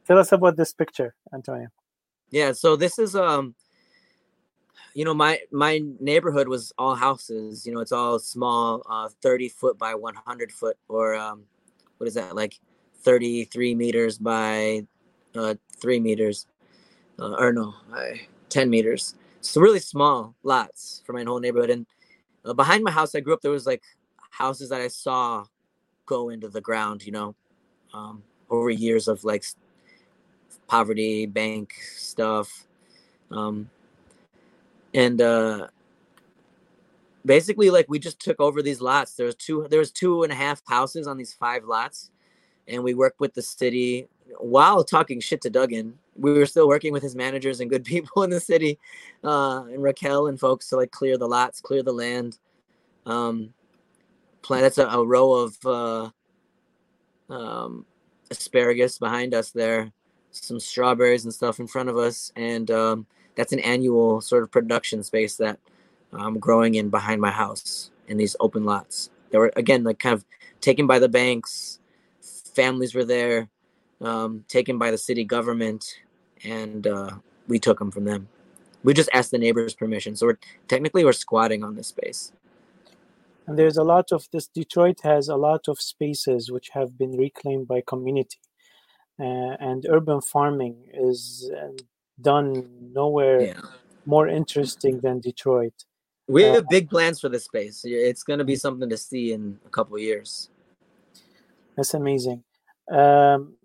Tell us about this picture, Antonio. Yeah, so this is um you know my my neighborhood was all houses you know it's all small uh 30 foot by 100 foot or um what is that like 33 meters by uh 3 meters uh, or no I, 10 meters so really small lots for my whole neighborhood and uh, behind my house i grew up there was like houses that i saw go into the ground you know um over years of like poverty bank stuff um and uh basically like we just took over these lots. There was two there was two and a half houses on these five lots and we worked with the city while talking shit to duggan. We were still working with his managers and good people in the city uh and raquel and folks to like clear the lots clear the land um plant that's a, a row of uh um asparagus behind us there some strawberries and stuff in front of us and um that's an annual sort of production space that I'm growing in behind my house in these open lots. They were again like kind of taken by the banks. Families were there, um, taken by the city government, and uh, we took them from them. We just asked the neighbors' permission, so we're technically we're squatting on this space. And there's a lot of this. Detroit has a lot of spaces which have been reclaimed by community, uh, and urban farming is uh, done nowhere Yeah. more interesting than Detroit. We Uh, have big plans for this space. It's going to be something to see in a couple of years. That's amazing. Um,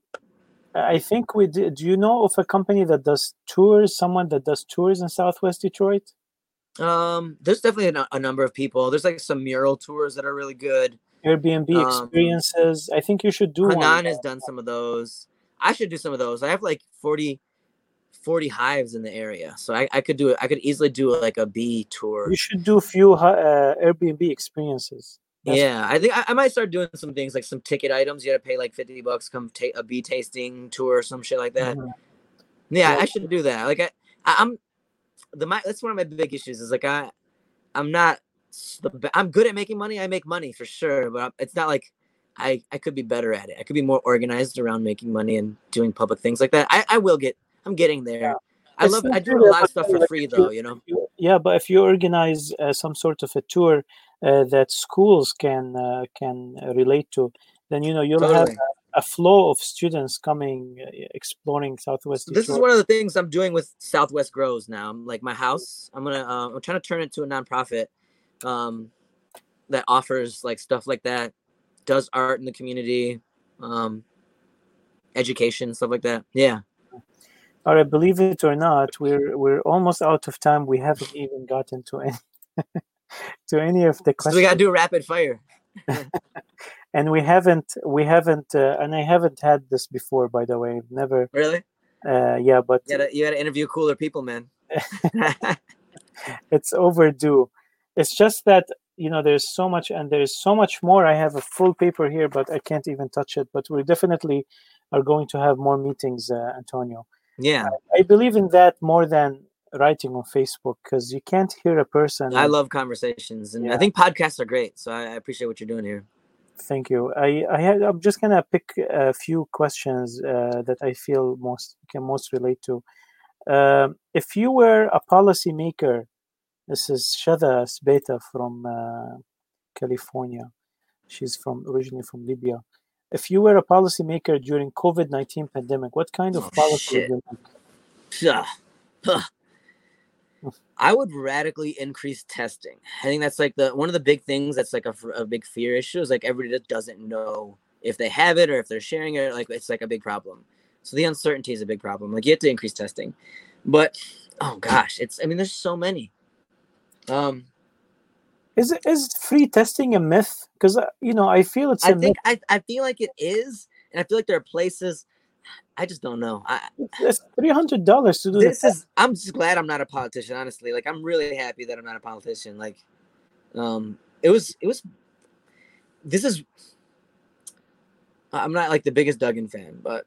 I think we did. Do you know of a company that does tours? Someone that does tours in Southwest Detroit? Um, there's definitely a, a number of people. There's like some mural tours that are really good. Airbnb Um, experiences. I think you should do Hanan one. has done some of those. I should do some of those. I have like 40, 40 hives in the area, so I, I could do it. I could easily do like a bee tour. You should do a few uh, Airbnb experiences. That's- Yeah, I think I, I might start doing some things like some ticket items. You got to pay like fifty bucks, come take a bee tasting tour or some shit like that. Mhm. Yeah, Yeah. I should do that. Like I I'm the my that's one of my big issues is like I, I'm not the I'm good at making money. I make money for sure, but it's not like I I could be better at it. I could be more organized around making money and doing public things like that. I I will get. I'm getting there. I It's love. I do a lot of stuff for free though. You know. yeah, but if you organize uh, some sort of a tour uh, that schools can uh, can relate to, then you know you'll have Totally. a, a flow of students coming uh, exploring Southwest So this is one of the things I'm doing with Southwest Grows now. I'm like my house. I'm gonna. Uh, I'm trying to turn it to a nonprofit um, that offers like stuff like that, does art in the community, um, education stuff like that. Yeah. All right, believe it or not, we're we're almost out of time. We haven't even gotten to any to any of the So questions. we gotta do rapid fire. and we haven't we haven't uh, and i haven't had this before by the way never Really? uh, yeah but You gotta you gotta interview cooler people, man. it's overdue it's just that you know there's so much and there's so much more i have a full paper here but i can't even touch it but we definitely are going to have more meetings uh, antonio yeah. i believe in that more than writing on facebook because you can't hear a person I love conversations and Yeah. I think podcasts are great. So I, I appreciate what you're doing here. Thank you. I, I had, I'm just gonna pick a few questions uh, that I feel most can most relate to. Um if you were a policymaker, this is Shada Sbeta from uh, California. She's from originally from Libya. If you were a policymaker during COVID nineteen pandemic, what kind of Oh, policy would shit. you make? I would radically increase testing. I think that's like the one of the big things that's like a big fear issue is like everybody doesn't know if they have it or if they're sharing it. Like it's like a big problem. So the uncertainty is a big problem. Like you have to increase testing, but oh gosh, it's I mean there's so many. Um, Is it is free testing a myth? Because uh, you know I feel it's a I myth. think I I feel like it is, and I feel like there are places. I just don't know. I, It's three hundred dollars to do this is i'm just glad i'm not a politician honestly. Like i'm really happy that i'm not a politician. Like um it was it was this is i'm not like the biggest duggan fan but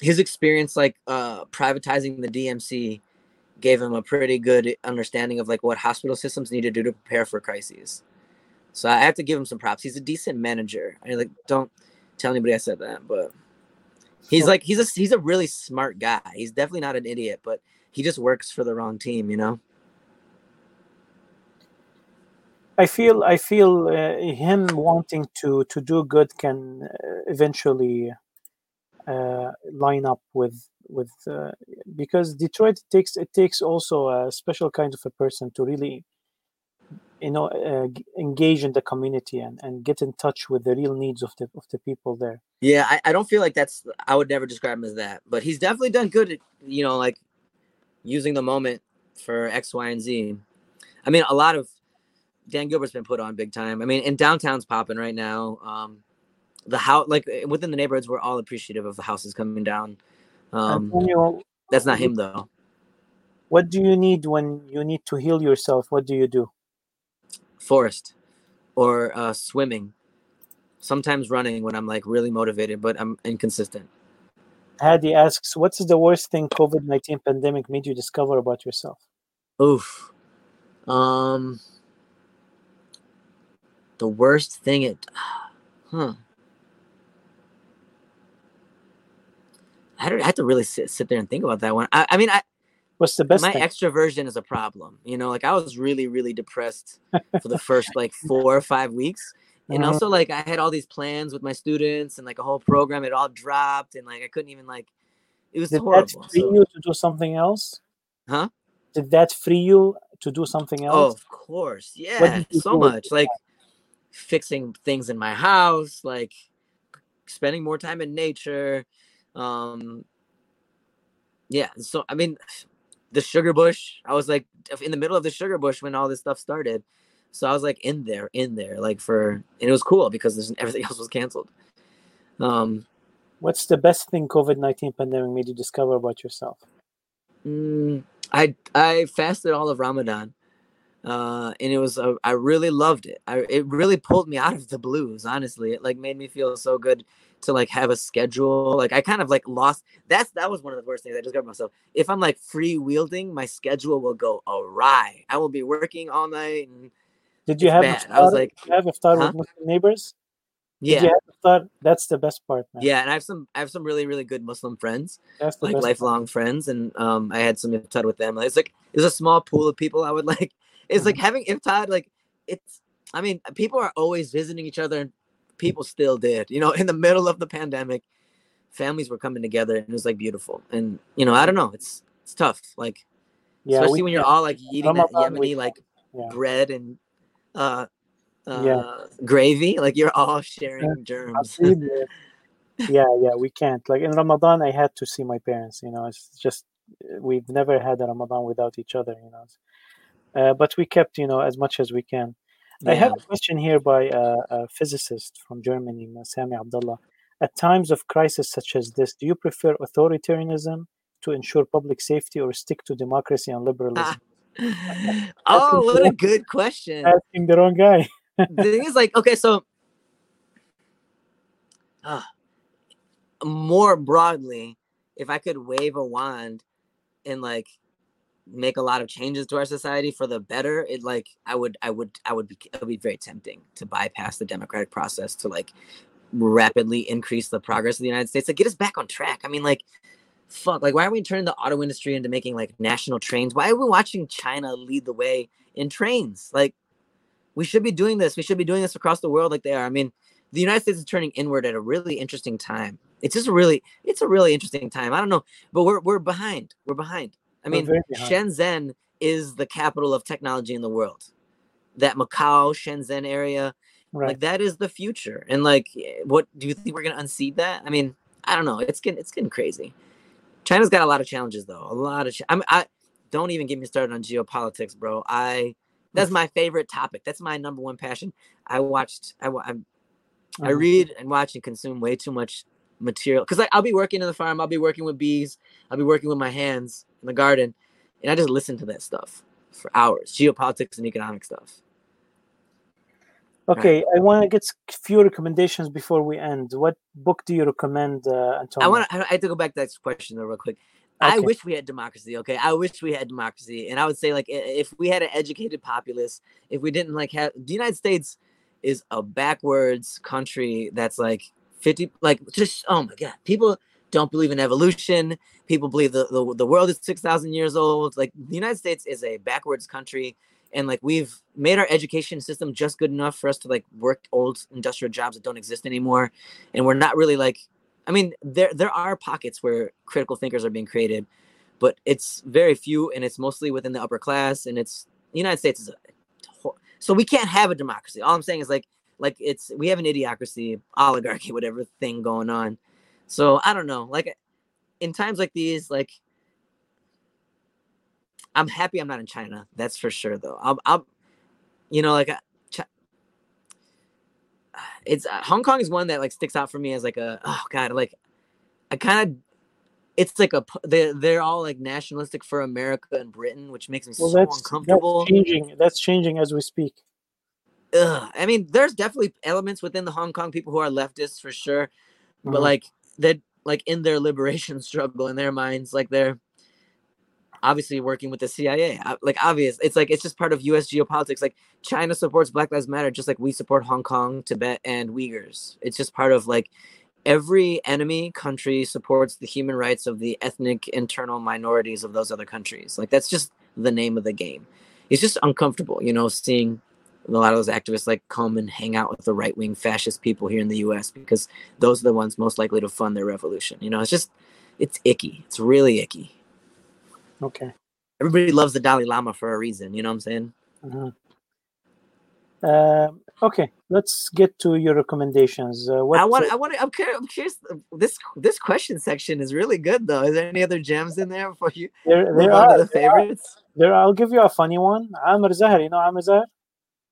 his experience like uh privatizing the dmc gave him a pretty good understanding of like what hospital systems need to do to prepare for crises so i have to give him some props. He's a decent manager. I like don't tell anybody i said that but He's like he's a he's a really smart guy. He's definitely not an idiot, but he just works for the wrong team, you know. I feel I feel uh, him wanting to to do good can uh, eventually uh, line up with with uh, because Detroit takes it takes also a special kind of a person to really you know uh, engage in the community and, and get in touch with the real needs of the of the people there. Yeah, I, I don't feel like that's I would never describe him as that, but he's definitely done good at you know like using the moment for X, Y, and Z. I mean, a lot of Dan Gilbert's been put on big time. I mean, and downtown's popping right now. Um, the house like within the neighborhoods, we're all appreciative of the houses coming down. Um, Antonio, that's not him though. what do you need when you need to heal yourself? What do you do? Forest or uh, swimming sometimes running when i'm like really motivated but i'm inconsistent Hadi asks, "What's the worst thing COVID nineteen pandemic made you discover about yourself?" oof um the worst thing it huh I, don't, I had to really sit, sit there and think about that one. I, I mean, I, What's the best my thing? extroversion is a problem. You know, like I was really, really depressed for the first like four or five weeks. And Mhm. also like I had all these plans with my students and like a whole program, it all dropped and like I couldn't even like it was Did that free So- you to do something else? Huh? Did that free you to do something else? oh, else? of course. Yeah. So much. Like fixing things in my house, like spending more time in nature. Um yeah, so I mean the sugar bush, I was like in the middle of the sugar bush when all this stuff started. So I was like in there, in there, like for and it was cool because there's, everything else was canceled. Um What's the best thing COVID nineteen pandemic made you discover about yourself? Mm, I I fasted all of Ramadan, uh, and it was uh, I really loved it. I it really pulled me out of the blues. Honestly, it like made me feel so good to like have a schedule. Like I kind of like lost. That's that was one of the worst things I discovered myself. If I'm like free wielding, my schedule will go awry. I will be working all night. And Did you have bad. I was like, Did have iftar huh? with Muslim neighbors? Did yeah, you have iftar? That's the best part, man. yeah. And I have some I have some really really good Muslim friends. Like best part. lifelong friends, and um, I had some iftar with them. It's like it's a small pool of people. I would like. It's like having iftar. Like it's. I mean, people are always visiting each other, and people still did. You know, in the middle of the pandemic, families were coming together, and it was like beautiful. And you know, I don't know. It's it's tough. Like Yeah, especially we when you're all like eating that Ramadan, we Yemeni like Yeah. bread and uh, uh Yeah. gravy. Like you're all sharing germs. Yeah, yeah, we can't. Like in Ramadan, I had to see my parents. You know, it's just we've never had a Ramadan without each other. You know, but we kept you know as much as we can. I have a question here by uh, a physicist from Germany, Sami Abdullah. At times of crisis such as this, do you prefer authoritarianism to ensure public safety or stick to democracy and liberalism? oh, what a good question. Asking the wrong guy. the thing is like okay so uh, more broadly if i could wave a wand and like make a lot of changes to our society for the better, it like I would I would I would be it would be very tempting to bypass the democratic process to like rapidly increase the progress of the United States. Like get us back on track. I mean, like fuck, like why are we turning the auto industry into making like national trains? Why are we watching China lead the way in trains? Like we should be doing this. We should be doing this across the world like they are. I mean, the United States is turning inward at a really interesting time. It's just really, it's a really interesting time. I don't know, but we're we're behind. We're behind. I mean, Shenzhen is the capital of technology in the world. That Macau, Shenzhen area, right. like that is the future. And like, what do you think we're gonna unseat that? I mean, I don't know. It's getting it's getting crazy. China's got a lot of challenges though. A lot of. Ch- I mean, I don't even get me started on geopolitics, bro. I that's my favorite topic. That's my number one passion. I watched. I I, I uh-huh. read and watch and consume way too much material because like, I'll be working in the farm. I'll be working with bees. I'll be working with my hands in the garden, and I just listen to that stuff for hours. Geopolitics and economic stuff. Okay, right. I want to get a few recommendations before we end. What book do you recommend, uh, Antonio? I want. I have to go back to that question though, real quick. Okay. I wish we had democracy. Okay, I wish we had democracy, and I would say like if we had an educated populace, if we didn't like have the United States is a backwards country that's like fifty, like just oh my god, people don't believe in evolution. People believe the the, the world is six thousand years old. Like the United States is a backwards country and like we've made our education system just good enough for us to like work old industrial jobs that don't exist anymore and we're not really like i mean there there are pockets where critical thinkers are being created but it's very few and it's mostly within the upper class and it's the united states is a so we can't have a democracy all i'm saying is like like it's we have an idiocracy oligarchy whatever thing going on so i don't know like in times like these like I'm happy I'm not in China. That's for sure, though. I'm, I'm you know, like, uh, it's uh, Hong Kong is one that like sticks out for me as like a oh god, like I kind of it's like a they're they're all like nationalistic for America and Britain, which makes me well, so that's, uncomfortable. That's changing. That's changing as we speak. Ugh. I mean, there's definitely elements within the Hong Kong people who are leftists for sure, mm-hmm. but like that, like in their liberation struggle in their minds, like they're obviously working with the CIA. Like obvious, it's like it's just part of U.S. geopolitics. Like China supports Black Lives Matter just like we support Hong Kong, Tibet, and Uyghurs. It's just part of like every enemy country supports the human rights of the ethnic internal minorities of those other countries. Like that's just the name of the game. It's just uncomfortable, you know, seeing a lot of those activists like come and hang out with the right wing fascist people here in the US because those are the ones most likely to fund their revolution. You know, it's just it's icky. It's really icky. Okay. Everybody loves the Dalai Lama for a reason. You know what I'm saying? Uh-huh. Uh, okay, let's get to your recommendations. Uh, what, I want. I want. I'm curious, I'm curious. This this question section is really good, though. Is there any other gems in there for you? There, there are the favorites. There, there, I'll give you a funny one. Amr Zahar. You know Amr Zahar?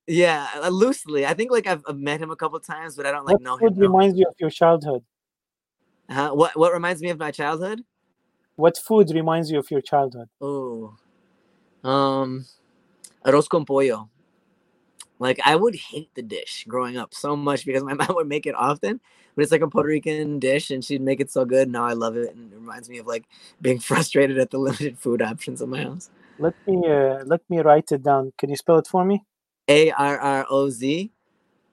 Yeah, uh, loosely. I think like I've, I've, met him a couple times, but I don't like what know him. What reminds you of your childhood? Uh, what What reminds me of my childhood? What food reminds you of your childhood? Oh, um, arroz con pollo. Like I would hate the dish growing up so much because my mom would make it often, but it's like a Puerto Rican dish and she'd make it so good. Now I love it and it reminds me of like being frustrated at the limited food options in my house. Let me uh, let me write it down. Can you spell it for me? A R R O Z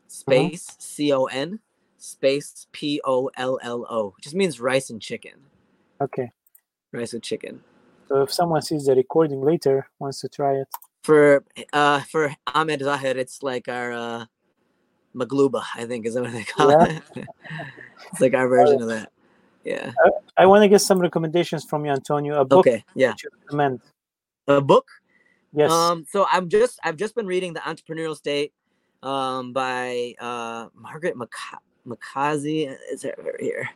space C O N space P O L L O. Just means rice and chicken. Okay rice with chicken. So if someone sees the recording later, wants to try it. For uh for Ahmed Zahir, it's like our uh magluba, I think is what they call yeah. it. it's like our version of that. Yeah. I, I want to get some recommendations from you, Antonio. A book okay, yeah. recommend. A book? Yes. Um, so I'm just I've just been reading The Entrepreneurial State um by uh Margaret Makazi. Is it here?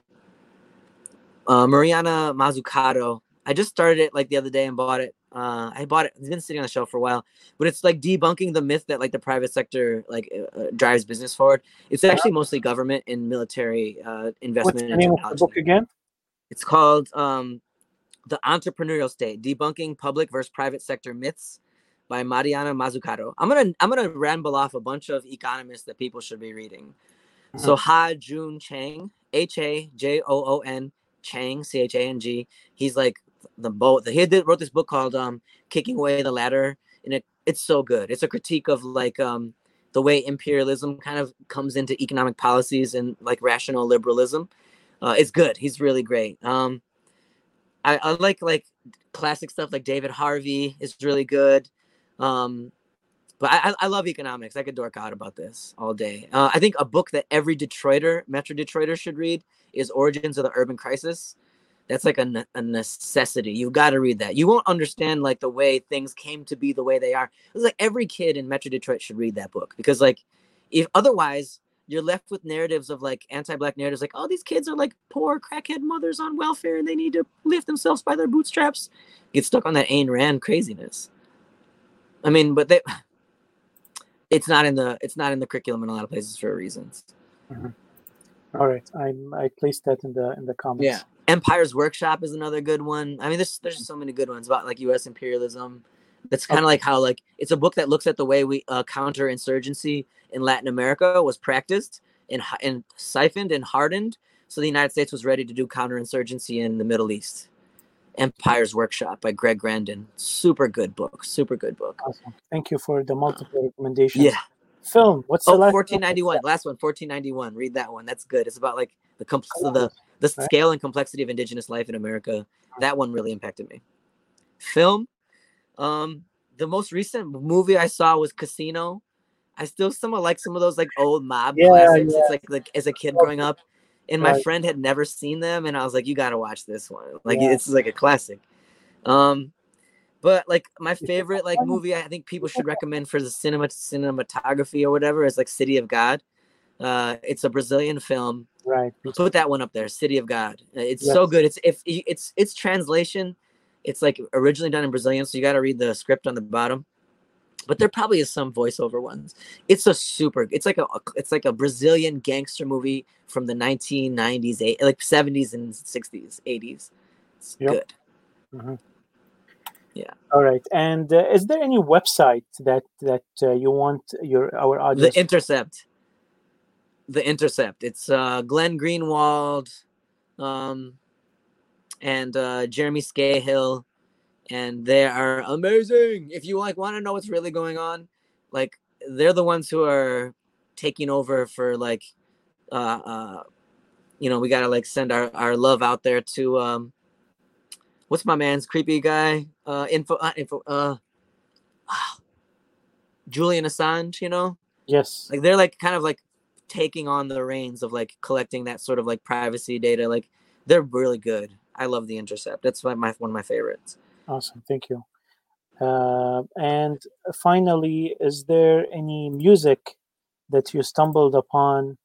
uh, Mariana Mazzucato. I just started it like the other day and bought it. Uh, I bought it. It's been sitting on the shelf for a while, but it's like debunking the myth that like the private sector like uh, uh drives business forward. It's actually mostly government and military uh, investment. What's the name of the book again? It's called um, "The Entrepreneurial State: Debunking Public versus Private Sector Myths" by Mariana Mazzucato. I'm gonna I'm gonna ramble off a bunch of economists that people should be reading. Uh-huh. So Ha Joon Chang, H A J O O N Chang, C H A N G. He's like the boat. He did, wrote this book called um, "Kicking Away the Ladder," and it it's so good. It's a critique of like um, the way imperialism kind of comes into economic policies and like rational liberalism. Uh, it's good. He's really great. Um, I, I like like classic stuff like David Harvey is really good. Um, but I, I love economics. I could dork out about this all day. Uh, I think a book that every Detroiter, Metro Detroiter should read is Origins of the Urban Crisis. That's like a, a necessity. You got to read that. You won't understand like the way things came to be the way they are. It's like every kid in Metro Detroit should read that book because like if otherwise you're left with narratives of like anti-black narratives like oh these kids are like poor crackhead mothers on welfare and they need to lift themselves by their bootstraps get stuck on that Ayn Rand craziness I mean but they it's not in the it's not in the curriculum in a lot of places for reasons mm-hmm. All right I I placed that in the in the comments yeah Empire's Workshop is another good one I mean there's there's so many good ones about like US imperialism that's kind of okay. like how like it's a book that looks at the way we uh, counter insurgency in Latin America was practiced and, and siphoned and hardened. So the United States was ready to do counterinsurgency in the Middle East. Empire's Workshop by Greg Grandin. Super good book. Super good book. Awesome. Thank you for the multiple recommendations. Yeah. Film. What's oh, the last 1491. One? Last one, 1491. Read that one. That's good. It's about like the compl- the the right. scale and complexity of indigenous life in America. That one really impacted me. Film. Um, the most recent movie I saw was Casino. I still somewhat like some of those like old mob yeah, classics. Yeah. It's like like as a kid growing up, and my right. friend had never seen them, and I was like, "You got to watch this one. Like yeah. it's like a classic." Um, but like my favorite like movie, I think people should recommend for the cinema cinematography or whatever is like City of God. Uh, it's a Brazilian film. Right. Put that one up there, City of God. It's yes. so good. It's if it's it's translation. It's like originally done in Brazilian, so you got to read the script on the bottom but there probably is some voiceover ones. It's a super. It's like a. It's like a Brazilian gangster movie from the 1990s, eight, like 70s and 60s, 80s. It's yep. good. Mm-hmm. Yeah. All right. And uh, is there any website that that uh, you want your our audience? The Intercept. The Intercept. It's uh, Glenn Greenwald, um, and uh, Jeremy Scahill and they are amazing. If you like want to know what's really going on, like they're the ones who are taking over for like uh uh you know, we gotta like send our, our love out there to um what's my man's creepy guy? Uh info uh, info uh Julian Assange, you know? Yes. Like they're like kind of like taking on the reins of like collecting that sort of like privacy data. Like they're really good. I love the Intercept. That's my, my one of my favorites. Awesome, thank you. Uh, and finally, is there any music that you stumbled upon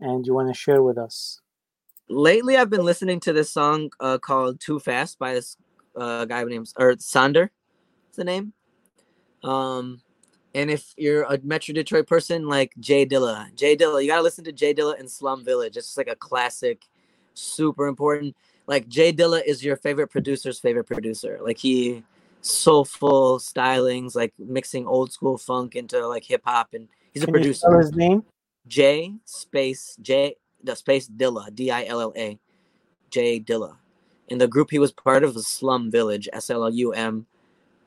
and you want to share with us? Lately, I've been listening to this song uh, called "Too Fast" by this uh, guy named or Sander. Is the name? Um, and if you're a Metro Detroit person like Jay Dilla, Jay Dilla, you gotta listen to Jay Dilla and Slum Village. It's like a classic, super important like Jay Dilla is your favorite producer's favorite producer. Like he soulful stylings, like mixing old school funk into like hip hop, and he's a Can producer. His name? J space J the space Dilla D I L L A J Dilla. And the group he was part of was Slum Village S L L U M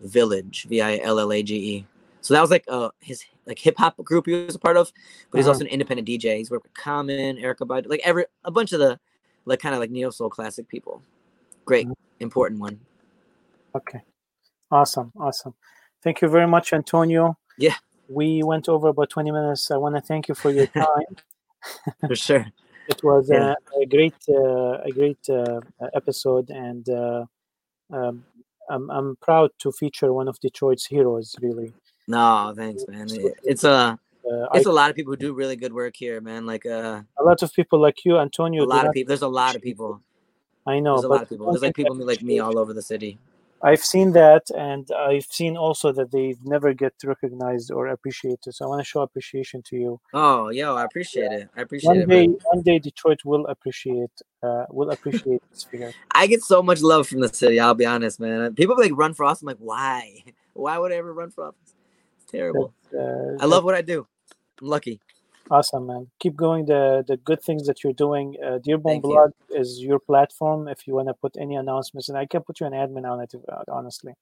Village V I L L A G E. So that was like uh his like hip hop group he was a part of, but he's uh-huh. also an independent DJ. He's worked with Common, Erykah Badu, like every a bunch of the like kind of like neo soul classic people. Great, mm-hmm. important one. Okay, awesome, awesome. Thank you very much, Antonio. Yeah, we went over about twenty minutes. I want to thank you for your time. for sure. it was yeah. a, a, great, uh, a great uh, episode, and uh, um, I'm I'm proud to feature one of Detroit's heroes. Really. No, thanks, man. It's a uh, it's I, a lot of people who do really good work here, man. Like uh, a lot of people like you, Antonio. A lot of people. There's a lot of people. I know. There's a lot of people. There's like people like me all over the city. I've seen that, and I've seen also that they never get recognized or appreciated. So I want to show appreciation to you. Oh, yo, I appreciate yeah. it. I appreciate one it. Day, one day, Detroit will appreciate. Uh, will appreciate this figure. I get so much love from the city. I'll be honest, man. People like run for office. I'm like, why? Why would I ever run for office? It's terrible. Uh, I love what I do. I'm lucky. Awesome, man. Keep going the the good things that you're doing. Uh, Dearborn Thank you. Blog is your platform. If you want to put any announcements, and I can put you an admin on it, uh, honestly.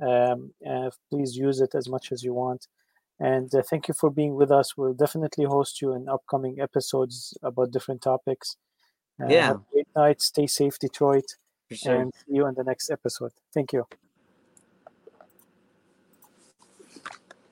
Um, uh, please use it as much as you want. And uh, thank you for being with us. We'll definitely host you in upcoming episodes about different topics. Uh, Yeah. Great night. Stay safe, Detroit. Sure. And see you in the next episode. Thank you.